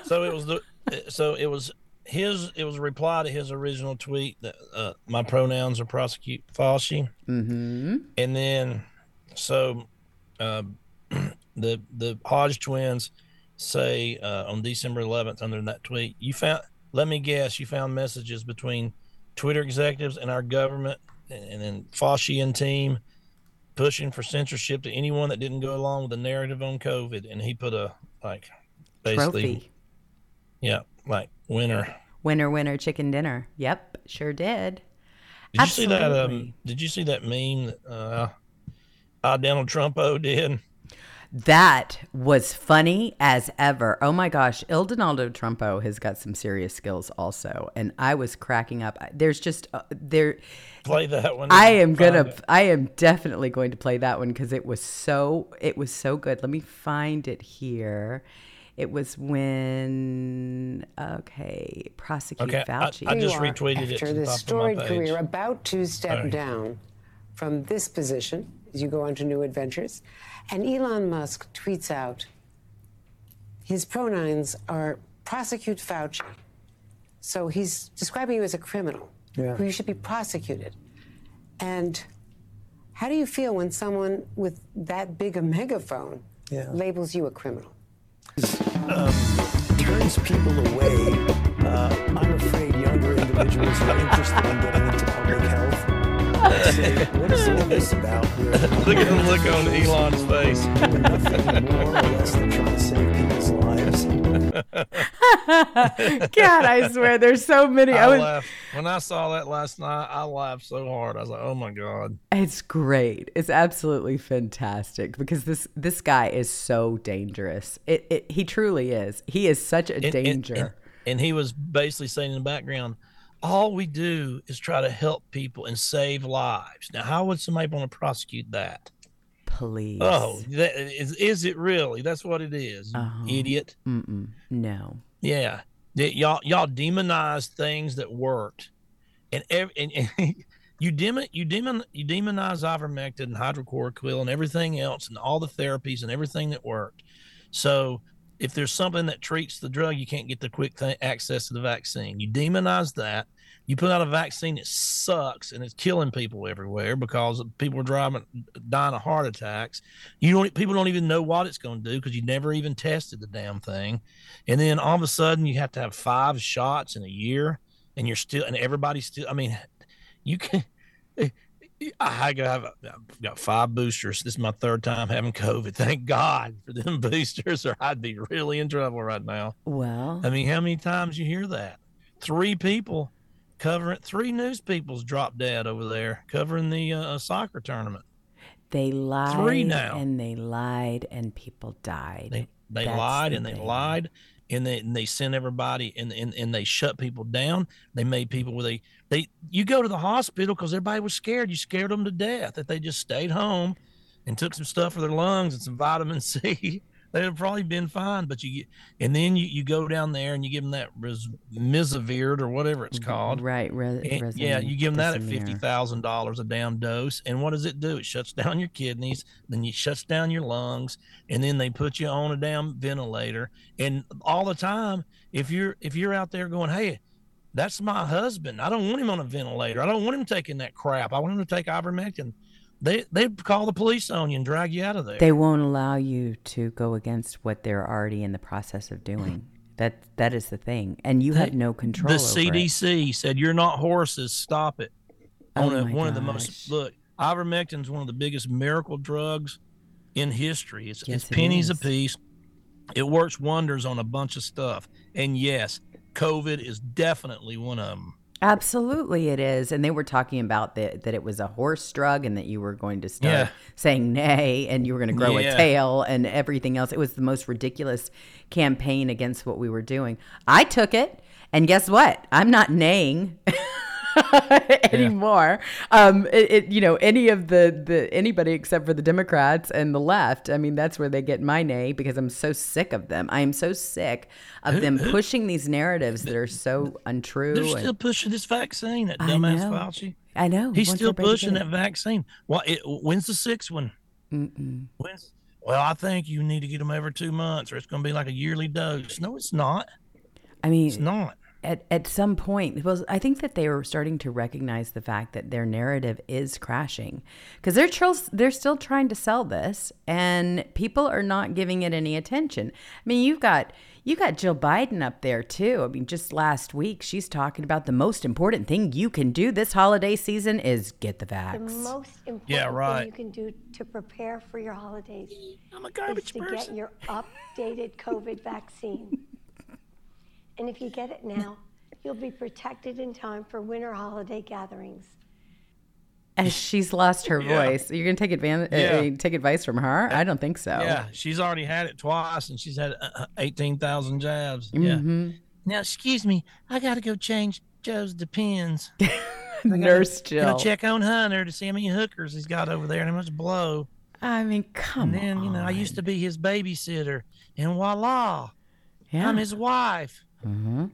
so it was the. So it was his. It was a reply to his original tweet that uh, my pronouns are prosecute Fauci. mm-hmm. and then so uh, the the Hodge twins say uh, on December 11th under that tweet, you found. Let me guess, you found messages between Twitter executives and our government, and, and then Fauci and team pushing for censorship to anyone that didn't go along with the narrative on COVID. And he put a like basically, Trophy. Yeah, like winner. Winner, winner, chicken dinner. Yep, sure did. Did you see that? Um, did you see that meme that uh, uh, Donald Trumpo did? That was funny as ever. Oh my gosh, Il Donaldo Trumpo has got some serious skills also, and I was cracking up. There's just uh, there. Play that one. I am gonna. it. I am definitely going to play that one because it was so. It was so good. Let me find it here. It was when okay, prosecute Okay, Fauci. I just You are, retweeted it after to the this top of my storied career, about to step Sorry. down from this position as you go on to new adventures. And Elon Musk tweets out his pronouns are prosecute Fauci. So he's describing you as a criminal Yeah. who you should be prosecuted. And how do you feel when someone with that big a megaphone Yeah. labels you a criminal? Turns people away. Uh, I'm afraid younger individuals are interested in getting into public health say, what is all this about? Look at the look on Elon's face. doing nothing more or less than trying to save people's lives. God, I swear, there's so many. I I was, laughed when I saw that last night. I laughed so hard. I was like, "Oh my god!" It's great. It's absolutely fantastic because this this guy is so dangerous. It, it he truly is. He is such a And- and- danger. And, and he was basically saying in the background, "All we do is try to help people and save lives." Now, how would somebody want to prosecute that? Please. Oh, that, is is it really? That's what it is, Uh-huh. idiot. Mm-mm. No. Yeah, y'all y'all demonize things that worked, and and, and you demon you demon you demonize ivermectin and hydrochloroquine and everything else and all the therapies and everything that worked. So if there's something that treats the drug, you can't get the quick th- access to the vaccine. You demonize that. You put out a vaccine that sucks and it's killing people everywhere because people are driving, dying of heart attacks. You don't, people don't even know what it's going to do because you never even tested the damn thing. And then all of a sudden, you have to have five shots in a year, and you're still, and everybody's still. I mean, you can. I got I've got five boosters. This is my third time having COVID. Thank God for them boosters, or I'd be really in trouble right now. Well, I mean, how many times you hear that? Three people covering three news people's dropped dead over there covering the uh, soccer tournament. they lied Three now. and they lied and people died. They they lied the and they lied and they and they sent everybody and, and and they shut people down. They made people where they they you go to the hospital because everybody was scared. You scared them to death. If they just stayed home and took some stuff for their lungs and some vitamin C, they'd have probably been fine. But you get, and then you, you go down there and you give them that res, or whatever it's mm-hmm. called. Right. Re- And- yeah, you give them that at fifty thousand dollars a damn dose, and what does it do? It shuts down your kidneys, then it shuts down your lungs, and then they put you on a damn ventilator. And all the time, if you're if you're out there going, hey, that's my husband. I don't want him on a ventilator. I don't want him taking that crap. I want him to take ivermectin. They they call the police on you and drag you out of there. They won't allow you to go against what they're already in the process of doing. That that is the thing, and you have no control. the over it. CDC said you're not horses. Stop it. Oh On a, one of the most look, ivermectin's one of the biggest miracle drugs in history. It's Yes, it's it pennies is. a piece. It works wonders on a bunch of stuff. And yes, COVID is definitely one of them. Absolutely, it is. And they were talking about that that it was a horse drug, and that you were going to start Yeah. saying nay, and you were going to grow Yeah. a tail, and everything else. It was the most ridiculous campaign against what we were doing. I took it, and guess what? I'm not naying. anymore. Um, it, it, you know, any of the, the anybody except for the Democrats and the left. I mean, that's where they get my nay because I'm so sick of them. I am so sick of them pushing these narratives that are so untrue. They're and- still pushing this vaccine. That dumbass. Fauci. I know. He's wants still pushing that vaccine. Well, it, when's the sixth one? Mm-mm. When's, well, I think you need to get them every two months, or it's going to be like a yearly dose. No, it's not. I mean, It's not. At at some point well i think that they are starting to recognize the fact that their narrative is crashing because they're tr- they're still trying to sell this and people are not giving it any attention i mean you've got you got Jill Biden up there too. I mean, just last week she's talking about the most important thing you can do this holiday season is get the vaccine. The most important Yeah, right. thing you can do to prepare for your holidays I'm a garbage is to person. get your updated COVID vaccine. And if you get it now, you'll be protected in time for winter holiday gatherings. As she's lost her Yeah. voice, you're gonna take advantage, Yeah. uh, take advice from her. I don't think so. Yeah, she's already had it twice, and she's had uh, eighteen thousand jabs. Yeah. Mhm. Now, excuse me, I got to go change Joe's depends. Nurse Joe. Go Jill. check on Hunter to see how many hookers he's got over there and how much blow. I mean, come and then, you know, I used to be his babysitter, and voila, Yeah. I'm his wife. Mm-hmm.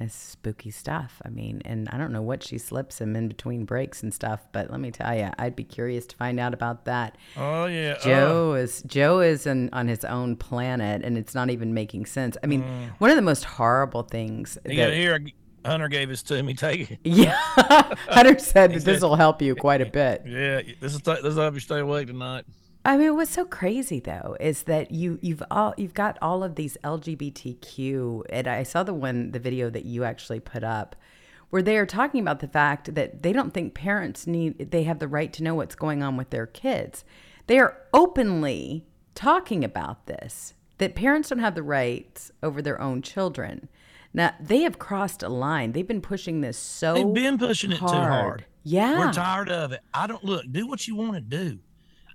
It's spooky stuff. I mean, and I don't know what she slips him in between breaks and stuff, but let me tell you, I'd be curious to find out about that. Oh yeah, Joe is Joe is in, on his own planet, and it's not even making sense. I mean, one of the most horrible things. You that- here. Hunter gave this to me. Take it. yeah, Hunter said that this will help you quite a bit. Yeah, this is this will help you stay awake tonight. I mean, what's so crazy though is that you you've all you've got all of these LGBTQ, and I saw the one the video that you actually put up, where they are talking about the fact that they don't think parents need they have the right to know what's going on with their kids. They are openly talking about this that parents don't have the rights over their own children. Now they have crossed a line. They've been pushing this so They've been pushing it too hard. Yeah, We're tired of it. I don't look, do what you want to do.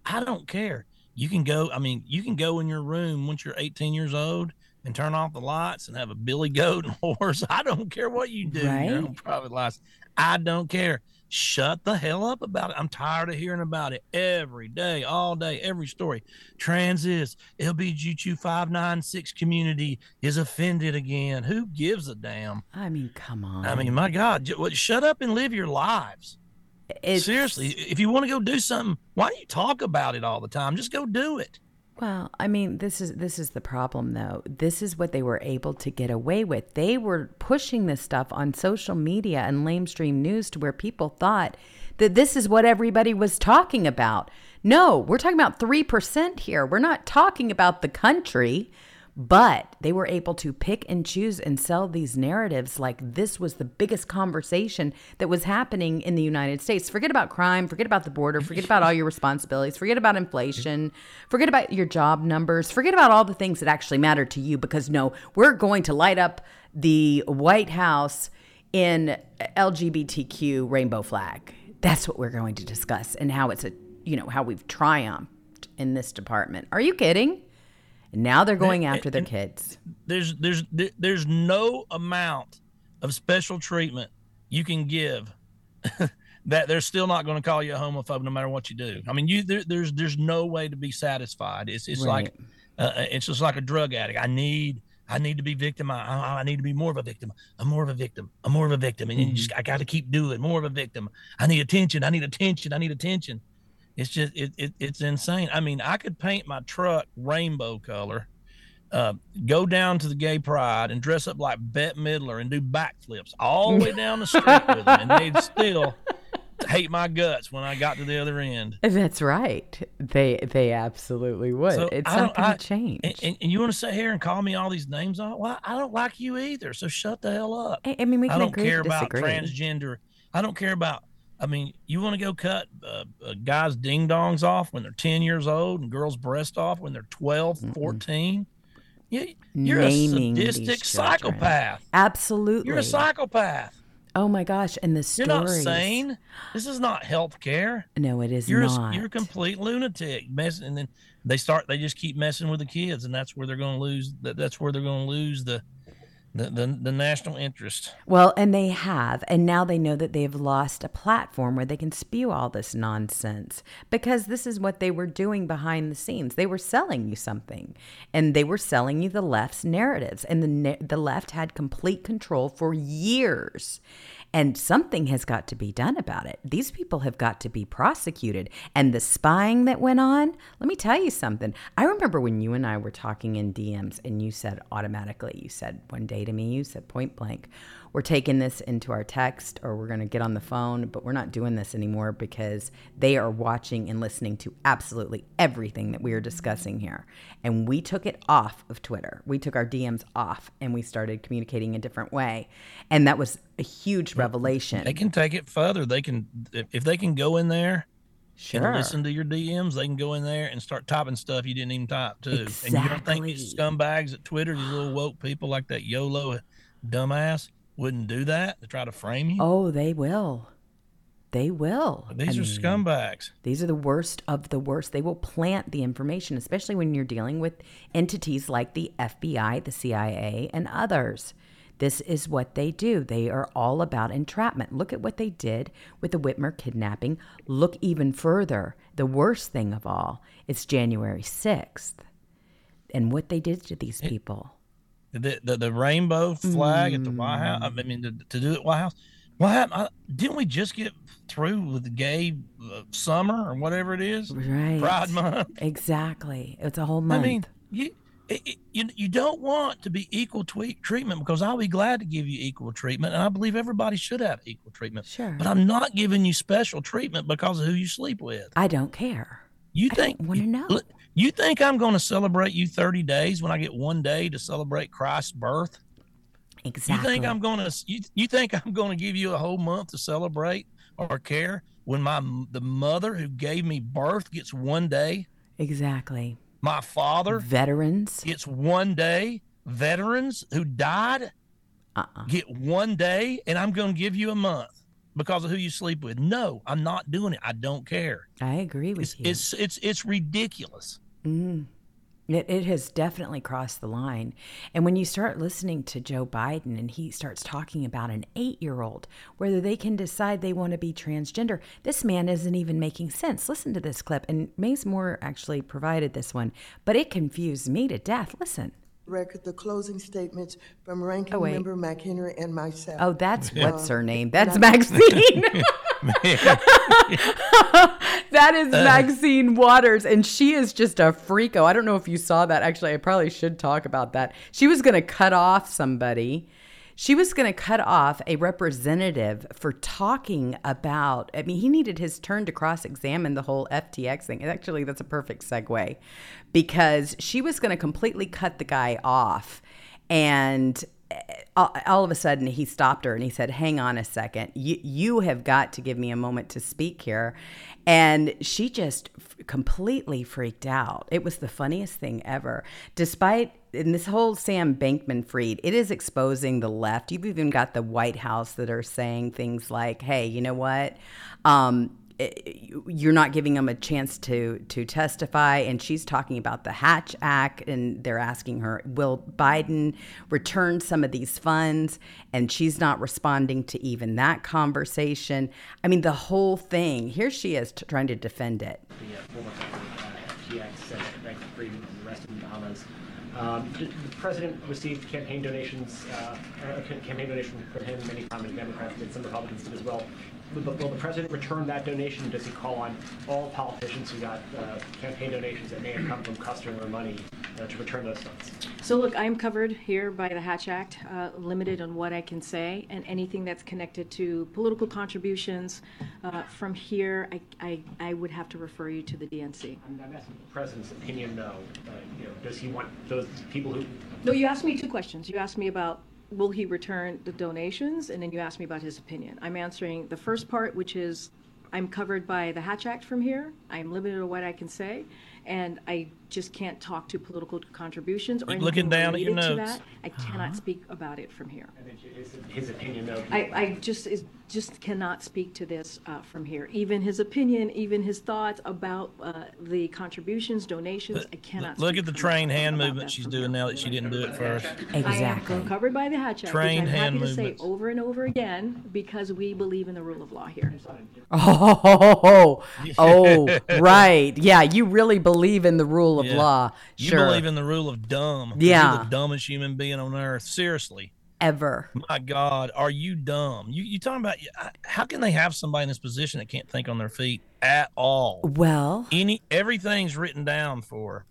I don't care. You can go, I mean, you can go in your room once you're 18 years old and turn off the lights and have a billy goat and horse. I don't care what you do in your own private lives. I don't care. Shut the hell up about it. I'm tired of hearing about it every day, all day, every story. Trans is LBGQ 596 community is offended again. Who gives a damn? I mean, come on. I mean, my God, what- shut up and live your lives. It's- Seriously, if you want to go do something, why don't you talk about it all the time? Just go do it. Well, I mean, this is this is the problem though. This is what they were able to get away with. They were pushing this stuff on social media and lamestream news to where people thought that this is what everybody was talking about. No, we're talking about 3% here. We're not talking about the country. But they were able to pick and choose and sell these narratives like this was the biggest conversation that was happening in the United States. Forget about crime, forget about the border, forget about all your responsibilities, forget about inflation, forget about your job numbers, forget about all the things that actually matter to you because no, we're going to light up the White House in LGBTQ rainbow flag. That's what we're going to discuss and how it's a, you know, how we've triumphed in this department. Are you kidding? And now they're going And- after their kids. There's there's there's no amount of special treatment you can give that they're still not going to call you a homophobe no matter what you do. I mean, you there, there's there's no way to be satisfied. It's it's like Uh, it's just like a drug addict. I need I need to be victim. I, I need to be more of a victim. I'm more of a victim. I'm more of a victim. And mm-hmm. you just I got to keep doing more of a victim. I need attention. I need attention. I need attention. It's just it, it it's insane. I mean, I could paint my truck rainbow color, uh, go down to the gay pride and dress up like Bette Midler and do backflips all the way down the street with them, and they'd still hate my guts when I got to the other end. That's right. They they absolutely would. So it's not going to change. And, and, you want to sit here and call me all these names? On well, I don't like you either. So shut the hell up. I, I mean, we can I don't care about transgender. I don't care about. I mean, you want to go cut uh, uh, guys' ding dongs off when they're 10 years old and girls' breast off when they're 12, Mm-mm. 14? You, you're Naming a sadistic psychopath. Absolutely. You're a psychopath. Oh my gosh! And the stories. You're not sane. This is not health care. No, it is you're not. A, you're a complete lunatic. Messing, and then they start. They just keep messing with the kids, and that's where they're going to lose. That's where they're going to lose the the, the, the national interest. Well, and they have, and now they know that they've lost a platform where they can spew all this nonsense because this is what they were doing behind the scenes. They were selling you something, and they were selling you the left's narratives, and the the left had complete control for years. And something has got to be done about it. These people have got to be prosecuted. And the spying that went on, let me tell you something. I remember when you and I were talking in DMs, and you said automatically, you said one day to me, you said point blank, we're taking this into our text or we're going to get on the phone, but we're not doing this anymore because they are watching and listening to absolutely everything that we are discussing here. And we took it off of Twitter. We took our DMs off and we started communicating a different way. And that was a huge revelation. They can take it further. They can, if they can go in there Sure. And listen to your DMs. They can go in there and start typing stuff you didn't even type too. Exactly. And you don't think these scumbags at Twitter, these little woke people like that YOLO dumbass, wouldn't do that to try to frame you? Oh, they will. They will. These I are mean, scumbags. These are the worst of the worst. They will plant the information, especially when you're dealing with entities like the FBI, the CIA, and others. This is what they do. They are all about entrapment. Look at what they did with the Whitmer kidnapping. Look even further. The worst thing of all, it's January 6th. And what they did to these people. The, the, the rainbow flag mm. at the White House. I mean, to, to do it White House. What happened? didn't we just get through with the gay uh, summer or whatever it is? Right. Pride Month. Exactly. It's a whole month. I mean, you, it, you, you don't want to be equal tweet treatment because I'll be glad to give you equal treatment. And I believe everybody should have equal treatment. Sure. But I'm not giving you special treatment because of who you sleep with. I don't care. You think, want to know. You think I'm going to celebrate you 30 days when I get one day to celebrate Christ's birth? Exactly. You think I'm going to you, you think I'm going to give you a whole month to celebrate or care when my the mother who gave me birth gets one day? Exactly. My father veterans gets one day. Veterans who died uh-uh. get one day and I'm going to give you a month because of who you sleep with. No, I'm not doing it. I don't care. I agree with it's, you. It's it's it's ridiculous. Mm. It, it has definitely crossed the line. And when you start listening to Joe Biden and he starts talking about an eight year old, whether they can decide they want to be transgender, this man isn't even making sense. Listen to this clip. And Mace Moore actually provided this one, but it confused me to death. Listen record the closing statements from Ranking oh, Member McHenry and myself. Oh, that's what's her name. That's Maxine. that is uh. Maxine Waters, and she is just a freako. I don't know if you saw that. Actually, I probably should talk about that. She was going to cut off somebody. She was going to cut off a representative for talking about. I mean, he needed his turn to cross examine the whole FTX thing. Actually, that's a perfect segue because she was going to completely cut the guy off. And all of a sudden he stopped her and he said hang on a second. You, you have got to give me a moment to speak here. And she just f- completely freaked out. It was the funniest thing ever. Despite in this whole sam bankman fried it is exposing the left. You've even got the white house that are saying things like hey you know what? Um, you're not giving them a chance to to testify and she's talking about the hatch act and they're asking her will biden return some of these funds and she's not responding to even that conversation i mean the whole thing here she is t- trying to defend it the uh, uh, in the. Um, the, president received campaign donations, uh, a campaign donation from him many prominent Democrats did, some Republicans did as well. Will the president return that donation? Does he call on all politicians who got uh, campaign donations that may have come from customer money uh, to return those funds? So look, I'm covered here by the Hatch Act, uh, limited on what I can say, and anything that's connected to political contributions uh, from here, I, I, I would have to refer you to the DNC. I'm, I'm asking the president's opinion, though. Uh, you know, does he want those people who? No, you asked me two questions. You asked me about will he return the donations, and then you asked me about his opinion. I'm answering the first part, which is I'm covered by the Hatch Act from here. I'm limited on what I can say, and I just can't talk to political contributions or Keep anything looking down at your related to notes. that. I cannot speak about it from here. And then his, his opinion, though. I, I just is just cannot speak to this uh, from here. Even his opinion, even his thoughts about uh, the contributions, donations, I cannot. Look speak at the from- trained hand about movement that she's from doing now that she didn't do it first. I am covered by the Hatch Act, Trained which I'm hand happy to say movements. over and over again because we believe in the rule of law here. Oh, oh, right. Yeah, you really believe in the rule of Yeah. law. You believe in the rule of dumb. Yeah. You're the dumbest human being on earth. Seriously. Ever. My God, are you dumb? You you talking about how can they have somebody in this position that can't think on their feet at all? Well, Any everything's written down for.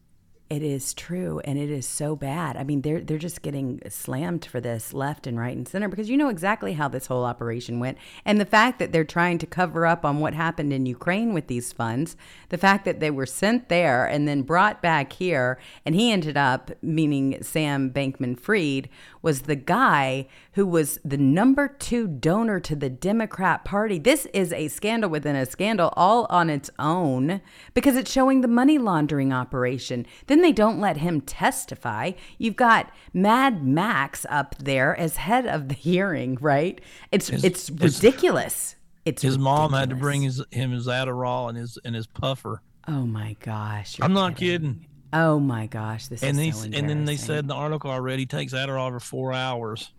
It is true, and it is so bad. I mean, they're they're just getting slammed for this left and right and center because you know exactly how this whole operation went, and the fact that they're trying to cover up on what happened in Ukraine with these funds, the fact that they were sent there and then brought back here, and he ended up, meaning Sam Bankman-Fried, was the guy who was the number two donor to the Democrat Party. This is a scandal within a scandal, all on its own, because it's showing the money laundering operation. Then they don't let him testify. You've got Mad Max up there as head of the hearing, right? It's it's his- ridiculous. It's his mom had to bring his him his Adderall and his and his puffer. Oh my gosh! I'm not kidding. Oh my gosh! This and is so and then they said in the article already takes Adderall for four hours.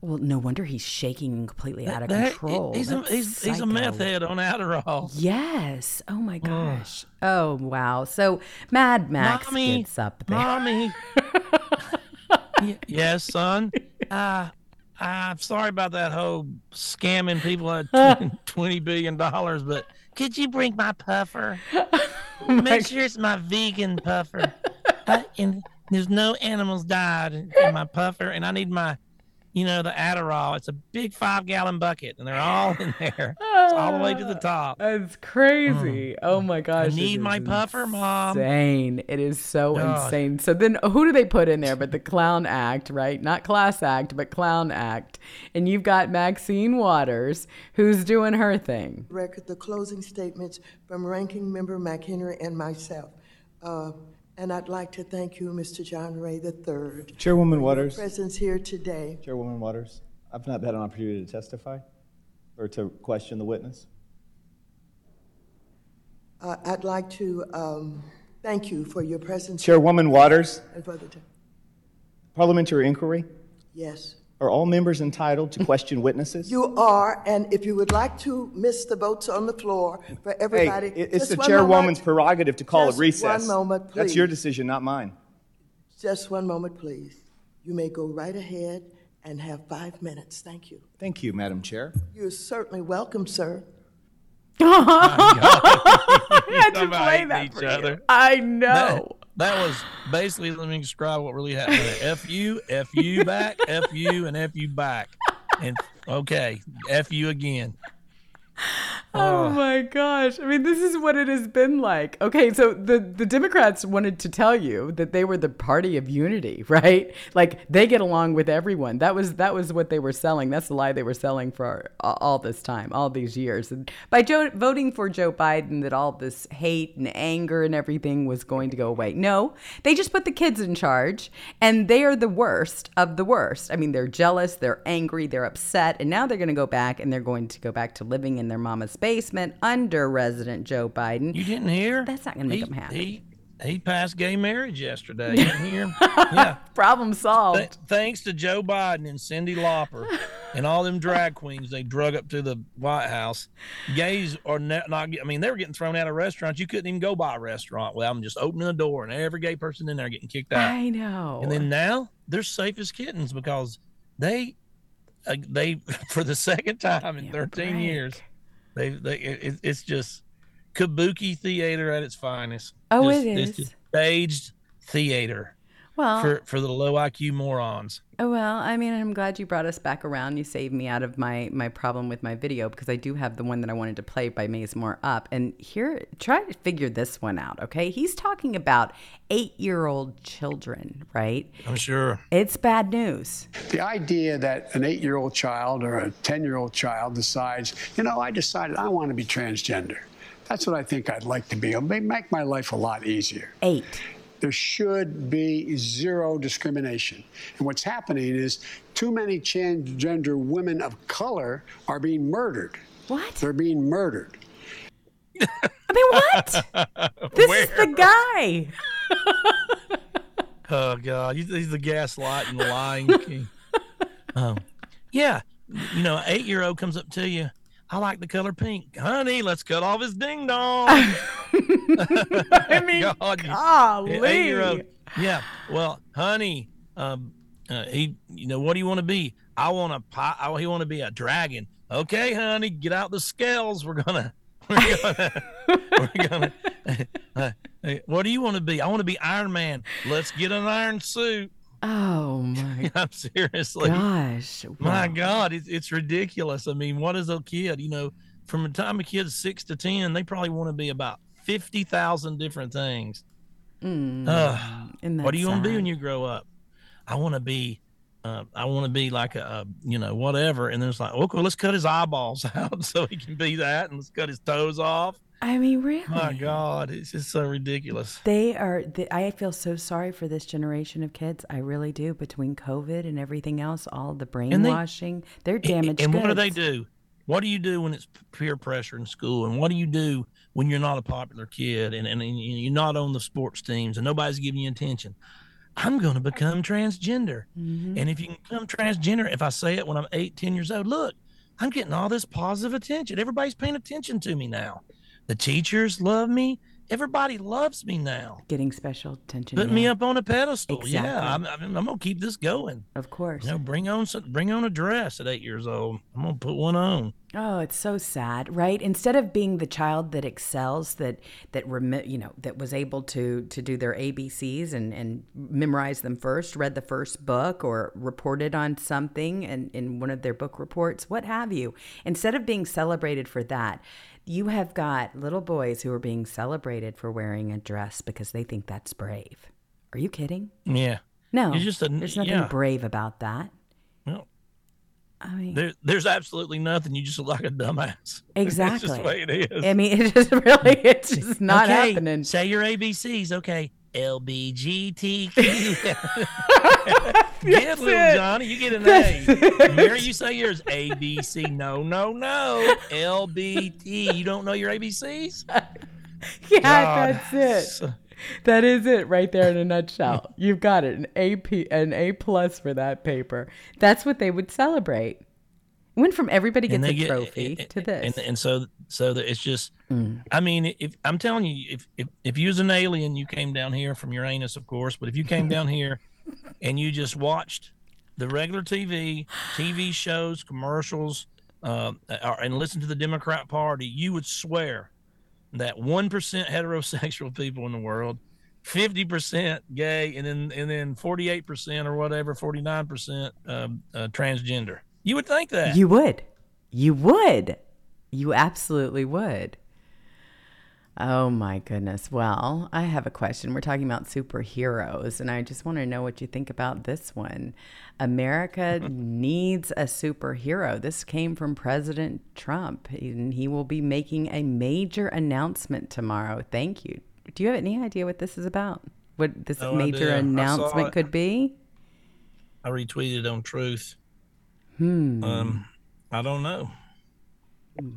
Well, no wonder he's shaking and completely out of That- control. He's a, he's, he's a meth head on Adderall. Yes. Oh my gosh. Oh wow. So Mad Max Mommy, gets up there. Mommy. Yes, son. Uh, I'm sorry about that whole scamming people at twenty billion dollars, but could you bring my puffer? Make sure it's my vegan puffer. Uh, and there's no animals died in in my puffer, and I need my, you know, the Adderall. It's a big five gallon bucket, and they're all in there. It's all the way to the top. That's crazy. Oh my gosh. I need my puffer, Mom. Insane. It is so God. insane. So then who do they put in there but the clown act, right? Not class act, but clown act. And you've got Maxine Waters who's doing her thing. Record the closing statements from Ranking Member McHenry and myself. Uh, And I'd like to thank you, Mr. John Ray III. Chairwoman for Waters. Your presence here today. Chairwoman Waters, I've not had an opportunity to testify or to question the witness. Uh, I'd like to um, thank you for your presence. Chairwoman Waters, And for the, parliamentary inquiry. yes. Are all members entitled to question witnesses? You are, and if you would like to miss the votes on the floor for everybody. it- it's just the one chairwoman's moment. prerogative to call Just a recess. one moment, please. That's your decision, not mine. Just one moment, please. You may go right ahead and have five minutes. Thank you. Thank you, Madam Chair. You're certainly welcome, sir. I had to play that each for you. I know. That, was basically let me describe what really happened. F you, F you back, F you, and F you back. And okay, F you again. Oh uh. my gosh. I mean, this is what it has been like. Okay, so the, the Democrats wanted to tell you that they were the party of unity, right? Like they get along with everyone. That was that was what they were selling. That's the lie they were selling for all, all this time, all these years. And by Joe, voting for Joe Biden that all this hate and anger and everything was going to go away. No, they just put the kids in charge and they are the worst of the worst. I mean, they're jealous, they're angry, they're upset, and now they're going to go back and they're going to go back to living in their mama's basement under Resident Joe Biden. You didn't hear? That's not going to make He- them happy. He he passed gay marriage yesterday. You didn't hear? Yeah. Problem solved. Th- thanks to Joe Biden and Cyndi Lauper. and all them drag queens they drug up to the White House. Gays are ne- not. I mean, they were getting thrown out of restaurants. You couldn't even go by a restaurant without them just opening the door and every gay person in there getting kicked out. I know. And then now they're safe as kittens because they, uh, they for the second time in 13 years, they they it, it's just kabuki theater at its finest. Oh, Just- it it's just staged theater Well, for for the low IQ morons. Oh, well, I mean, I'm glad you brought us back around. You saved me out of my my problem with my video because I do have the one that I wanted to play by Maze Moore up. And here, try to figure this one out, okay? He's talking about eight year old children, right? I'm sure. It's bad news. The idea that an eight year old child or a 10 year old child decides, you know, I decided I want to be transgender. That's what I think I'd like to be. It'll make my life a lot easier. Eight. There should be zero discrimination. And what's happening is too many transgender women of color are being murdered. What? They're being murdered. I mean, what? this is the guy. Oh God, he's, he's the gaslighting, lying king. Um, yeah, you know, an eight year old comes up to you. I like the color pink, honey. Let's cut off his ding dong. I mean, golly. golly. eight year old. Yeah. Well, honey, um, uh, he, you know, what do you want to be? I want to. Pi- I, he want to be a dragon. Okay, honey, get out the scales. We're gonna. We're gonna. we're gonna. uh, what do you want to be? I want to be Iron Man. Let's get an iron suit. Oh my I'm seriously. gosh. My God, it's, it's ridiculous. I mean, what is a kid? You know, from the time a kid's six to 10, they probably want to be about 50,000 different things. Mm, isn't what do you want to be when you grow up? I want to be, uh, I want to be like a, a, you know, whatever. And then it's like, okay, let's cut his eyeballs out so he can be that and let's cut his toes off. I mean, really? My God, it's just so ridiculous. They are. They, I feel so sorry for this generation of kids. I really do. Between COVID and everything else, all the And they- brainwashing, they're damaged. And what do they do? What do you do when it's peer pressure in school? And what do you do when you're not a popular kid and, and, and you're not on the sports teams and nobody's giving you attention? I'm going to become transgender. Mm-hmm. And if you can become transgender, if I say it when I'm eight, 10 years old, look, I'm getting all this positive attention. Everybody's paying attention to me now. The teachers love me. Everybody loves me now. Getting special attention. Put yeah. me up on a pedestal. Exactly. Yeah, I'm, I'm, I'm gonna keep this going. Of course. You know, bring on some, bring on a dress at eight years old. I'm gonna put one on. Oh, it's so sad, right? Instead of being the child that excels, that that remi- you know that was able to to do their ABCs and and memorize them first, read the first book, or reported on something and in one of their book reports, what have you. Instead of being celebrated for that, you have got little boys who are being celebrated for wearing a dress because they think that's brave. Are you kidding? Yeah. No, a- there's nothing yeah. brave about that. No. I mean, There, there's absolutely nothing. You just look like a dumbass. Exactly. That's just the way it is. I mean, it just really, it's just not okay, happening. Say your ABCs. Okay. LBGTQ. get little it. Johnny. You get an A. Mary, you say yours. ABC. No, no, no. LBT. You don't know your ABCs? Yeah, God. that's it. That is it right there in a nutshell. You've got it. An A P an A plus for that paper. That's what they would celebrate. Went from everybody gets And a get- trophy to this. And, and so, so that it's just, mm. I mean, if I'm telling you, if, if, if you was an alien, you came down here from Uranus, of course, but if you came down here and you just watched the regular TV, TV shows, commercials, uh, and listened to the Democrat Party, you would swear that 1% heterosexual people in the world, 50% gay, and then, and then 48% or whatever, 49% um, uh, transgender. You would think that. You would. You would. You absolutely would. Oh my goodness. Well, I have a question. We're talking about superheroes, and I just want to know what you think about this one. America needs a superhero. This came from President Trump, and he will be making a major announcement tomorrow. Thank you. Do you have any idea what this is about? What this No major idea. Announcement could be? I retweeted on Truth. Hmm. Um, I don't know.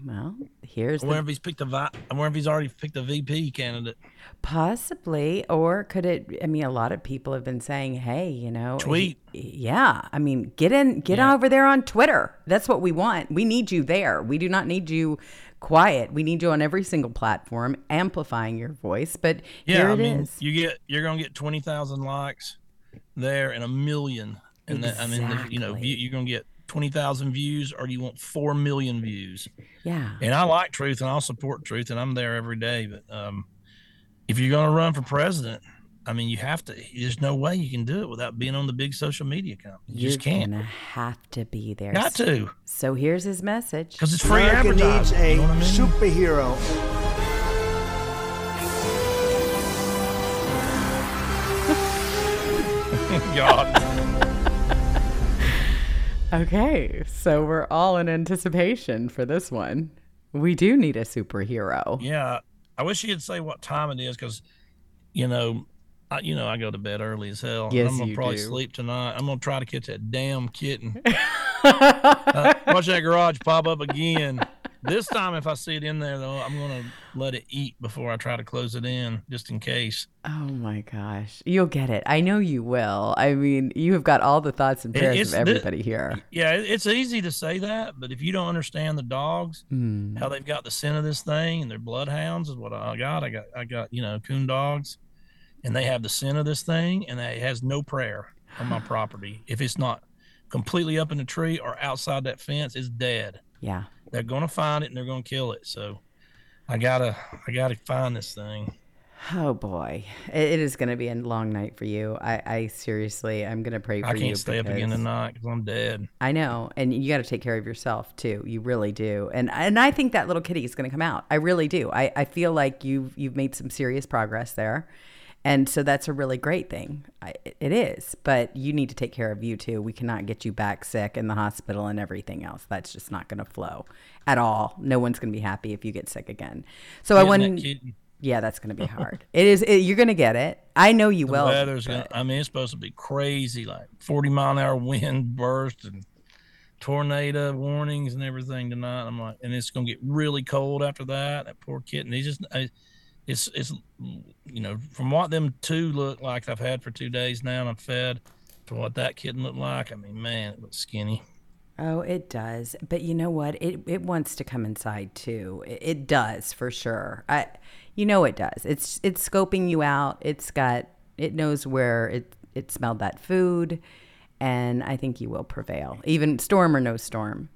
Well, here's I wonder the if he's picked a vi- I wonder if he's already picked a VP candidate. Possibly, or could it? I mean, a lot of people have been saying, "Hey, you know, Tweet. yeah, I mean, get in, get over there on Twitter. That's what we want. We need you there. We do not need you quiet. We need you on every single platform, amplifying your voice. But Yeah, I mean, is. you get you're gonna get twenty thousand likes there and a million, and that I mean, you know, you're gonna get twenty thousand views, or do you want four million views? Yeah. And I like truth, and I'll support truth, and I'm there every day. But um, if you're gonna run for president, I mean, you have to. There's no way you can do it without being on the big social media company. You You're just can't. gonna have to be there. Got to. So here's his message. Because it's free America needs a you know what I mean? superhero. God. Okay, so we're all in anticipation for this one. We do need a superhero. Yeah, I wish you'd say what time it is because, you know, I, you know I go to bed early as hell. Yes, I'm gonna you probably do. sleep tonight. I'm gonna try to catch that damn kitten. Uh, watch that garage pop up again. This time, if I see it in there, though, I'm gonna let it eat before I try to close it in, just in case. Oh my gosh. You'll get it. I know you will. I mean, you have got all the thoughts and prayers it's of the- everybody here. Yeah, it's easy to say that, but if you don't understand the dogs, Mm. how they've got the scent of this thing, and they're bloodhounds is what I got. I got, I got, you know, coon dogs, and they have the scent of this thing, and it has no prayer on my property. If it's not completely up in the tree or outside that fence, it's dead. Yeah. They're gonna find it and they're gonna kill it. So, I gotta, I gotta find this thing. Oh boy. It, is going to be a long night for you. I, I seriously, I'm going to pray for you. I you. can't stay up again tonight because I'm dead. I know, and you got to take care of yourself too. You really do, and and I think that little kitty is going to come out. I really do. I, I feel like you've you've made some serious progress there, and so that's a really great thing. I, it is, but you need to take care of you too. We cannot get you back sick in the hospital and everything else. That's just not going to flow at all. No one's going to be happy if you get sick again. So I that wouldn't. Yeah, that's going to be hard. it is. It, you're going to get it. I know you The will. weather's gonna. I mean, it's supposed to be crazy, like 40 mile an hour wind burst and tornado warnings and everything tonight. I'm like, and it's gonna get really cold after that. That poor kitten. He just, I, it's, it's, you know, from what them two look like I've had for two days now, and I'm fed to what that kitten looked like. I mean, man, it looks skinny. Oh, it does. But you know what? It it wants to come inside too. It, it does for sure. I, you know, it does. It's it's scoping you out. It's got it knows where it it smelled that food, and I think you will prevail, even storm or no storm.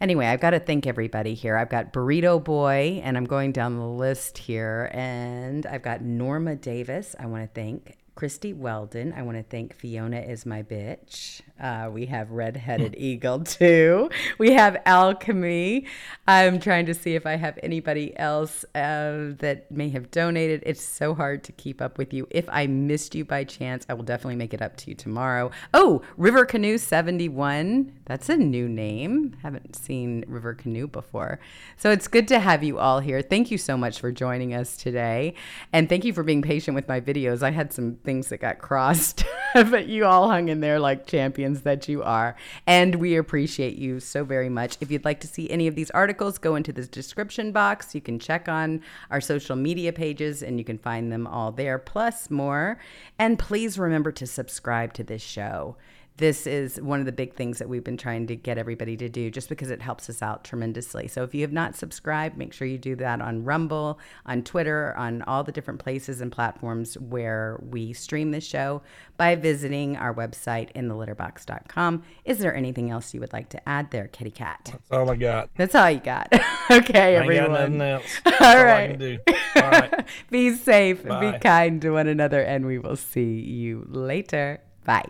Anyway, I've got to thank everybody here. I've got Burrito Boy, and I'm going down the list here, and I've got Norma Davis. I want to thank. Christy Weldon. I want to thank Fiona is my bitch. Uh, we have Redheaded Eagle too. We have Alchemy. I'm trying to see if I have anybody else uh, that may have donated. It's so hard to keep up with you. If I missed you by chance, I will definitely make it up to you tomorrow. Oh, River Canoe 71. That's a new name. Haven't seen River Canoe before. So it's good to have you all here. Thank you so much for joining us today. And thank you for being patient with my videos. I had some things that got crossed, but you all hung in there like champions that you are. And we appreciate you so very much. If you'd like to see any of these articles, go into the description box. You can check on our social media pages and you can find them all there, plus more. And please remember to subscribe to this show this is one of the big things that we've been trying to get everybody to do just because it helps us out tremendously. So if you have not subscribed, make sure you do that on Rumble, on Twitter, on all the different places and platforms where we stream this show by visiting our website inthelitterbox.com. Is there anything else you would like to add there, Kitty Cat? That's all I got. That's all you got. okay, I got everyone. nothing else. All That's all I right. can do. All right. be safe, Bye. be kind to one another, and we will see you later. Bye.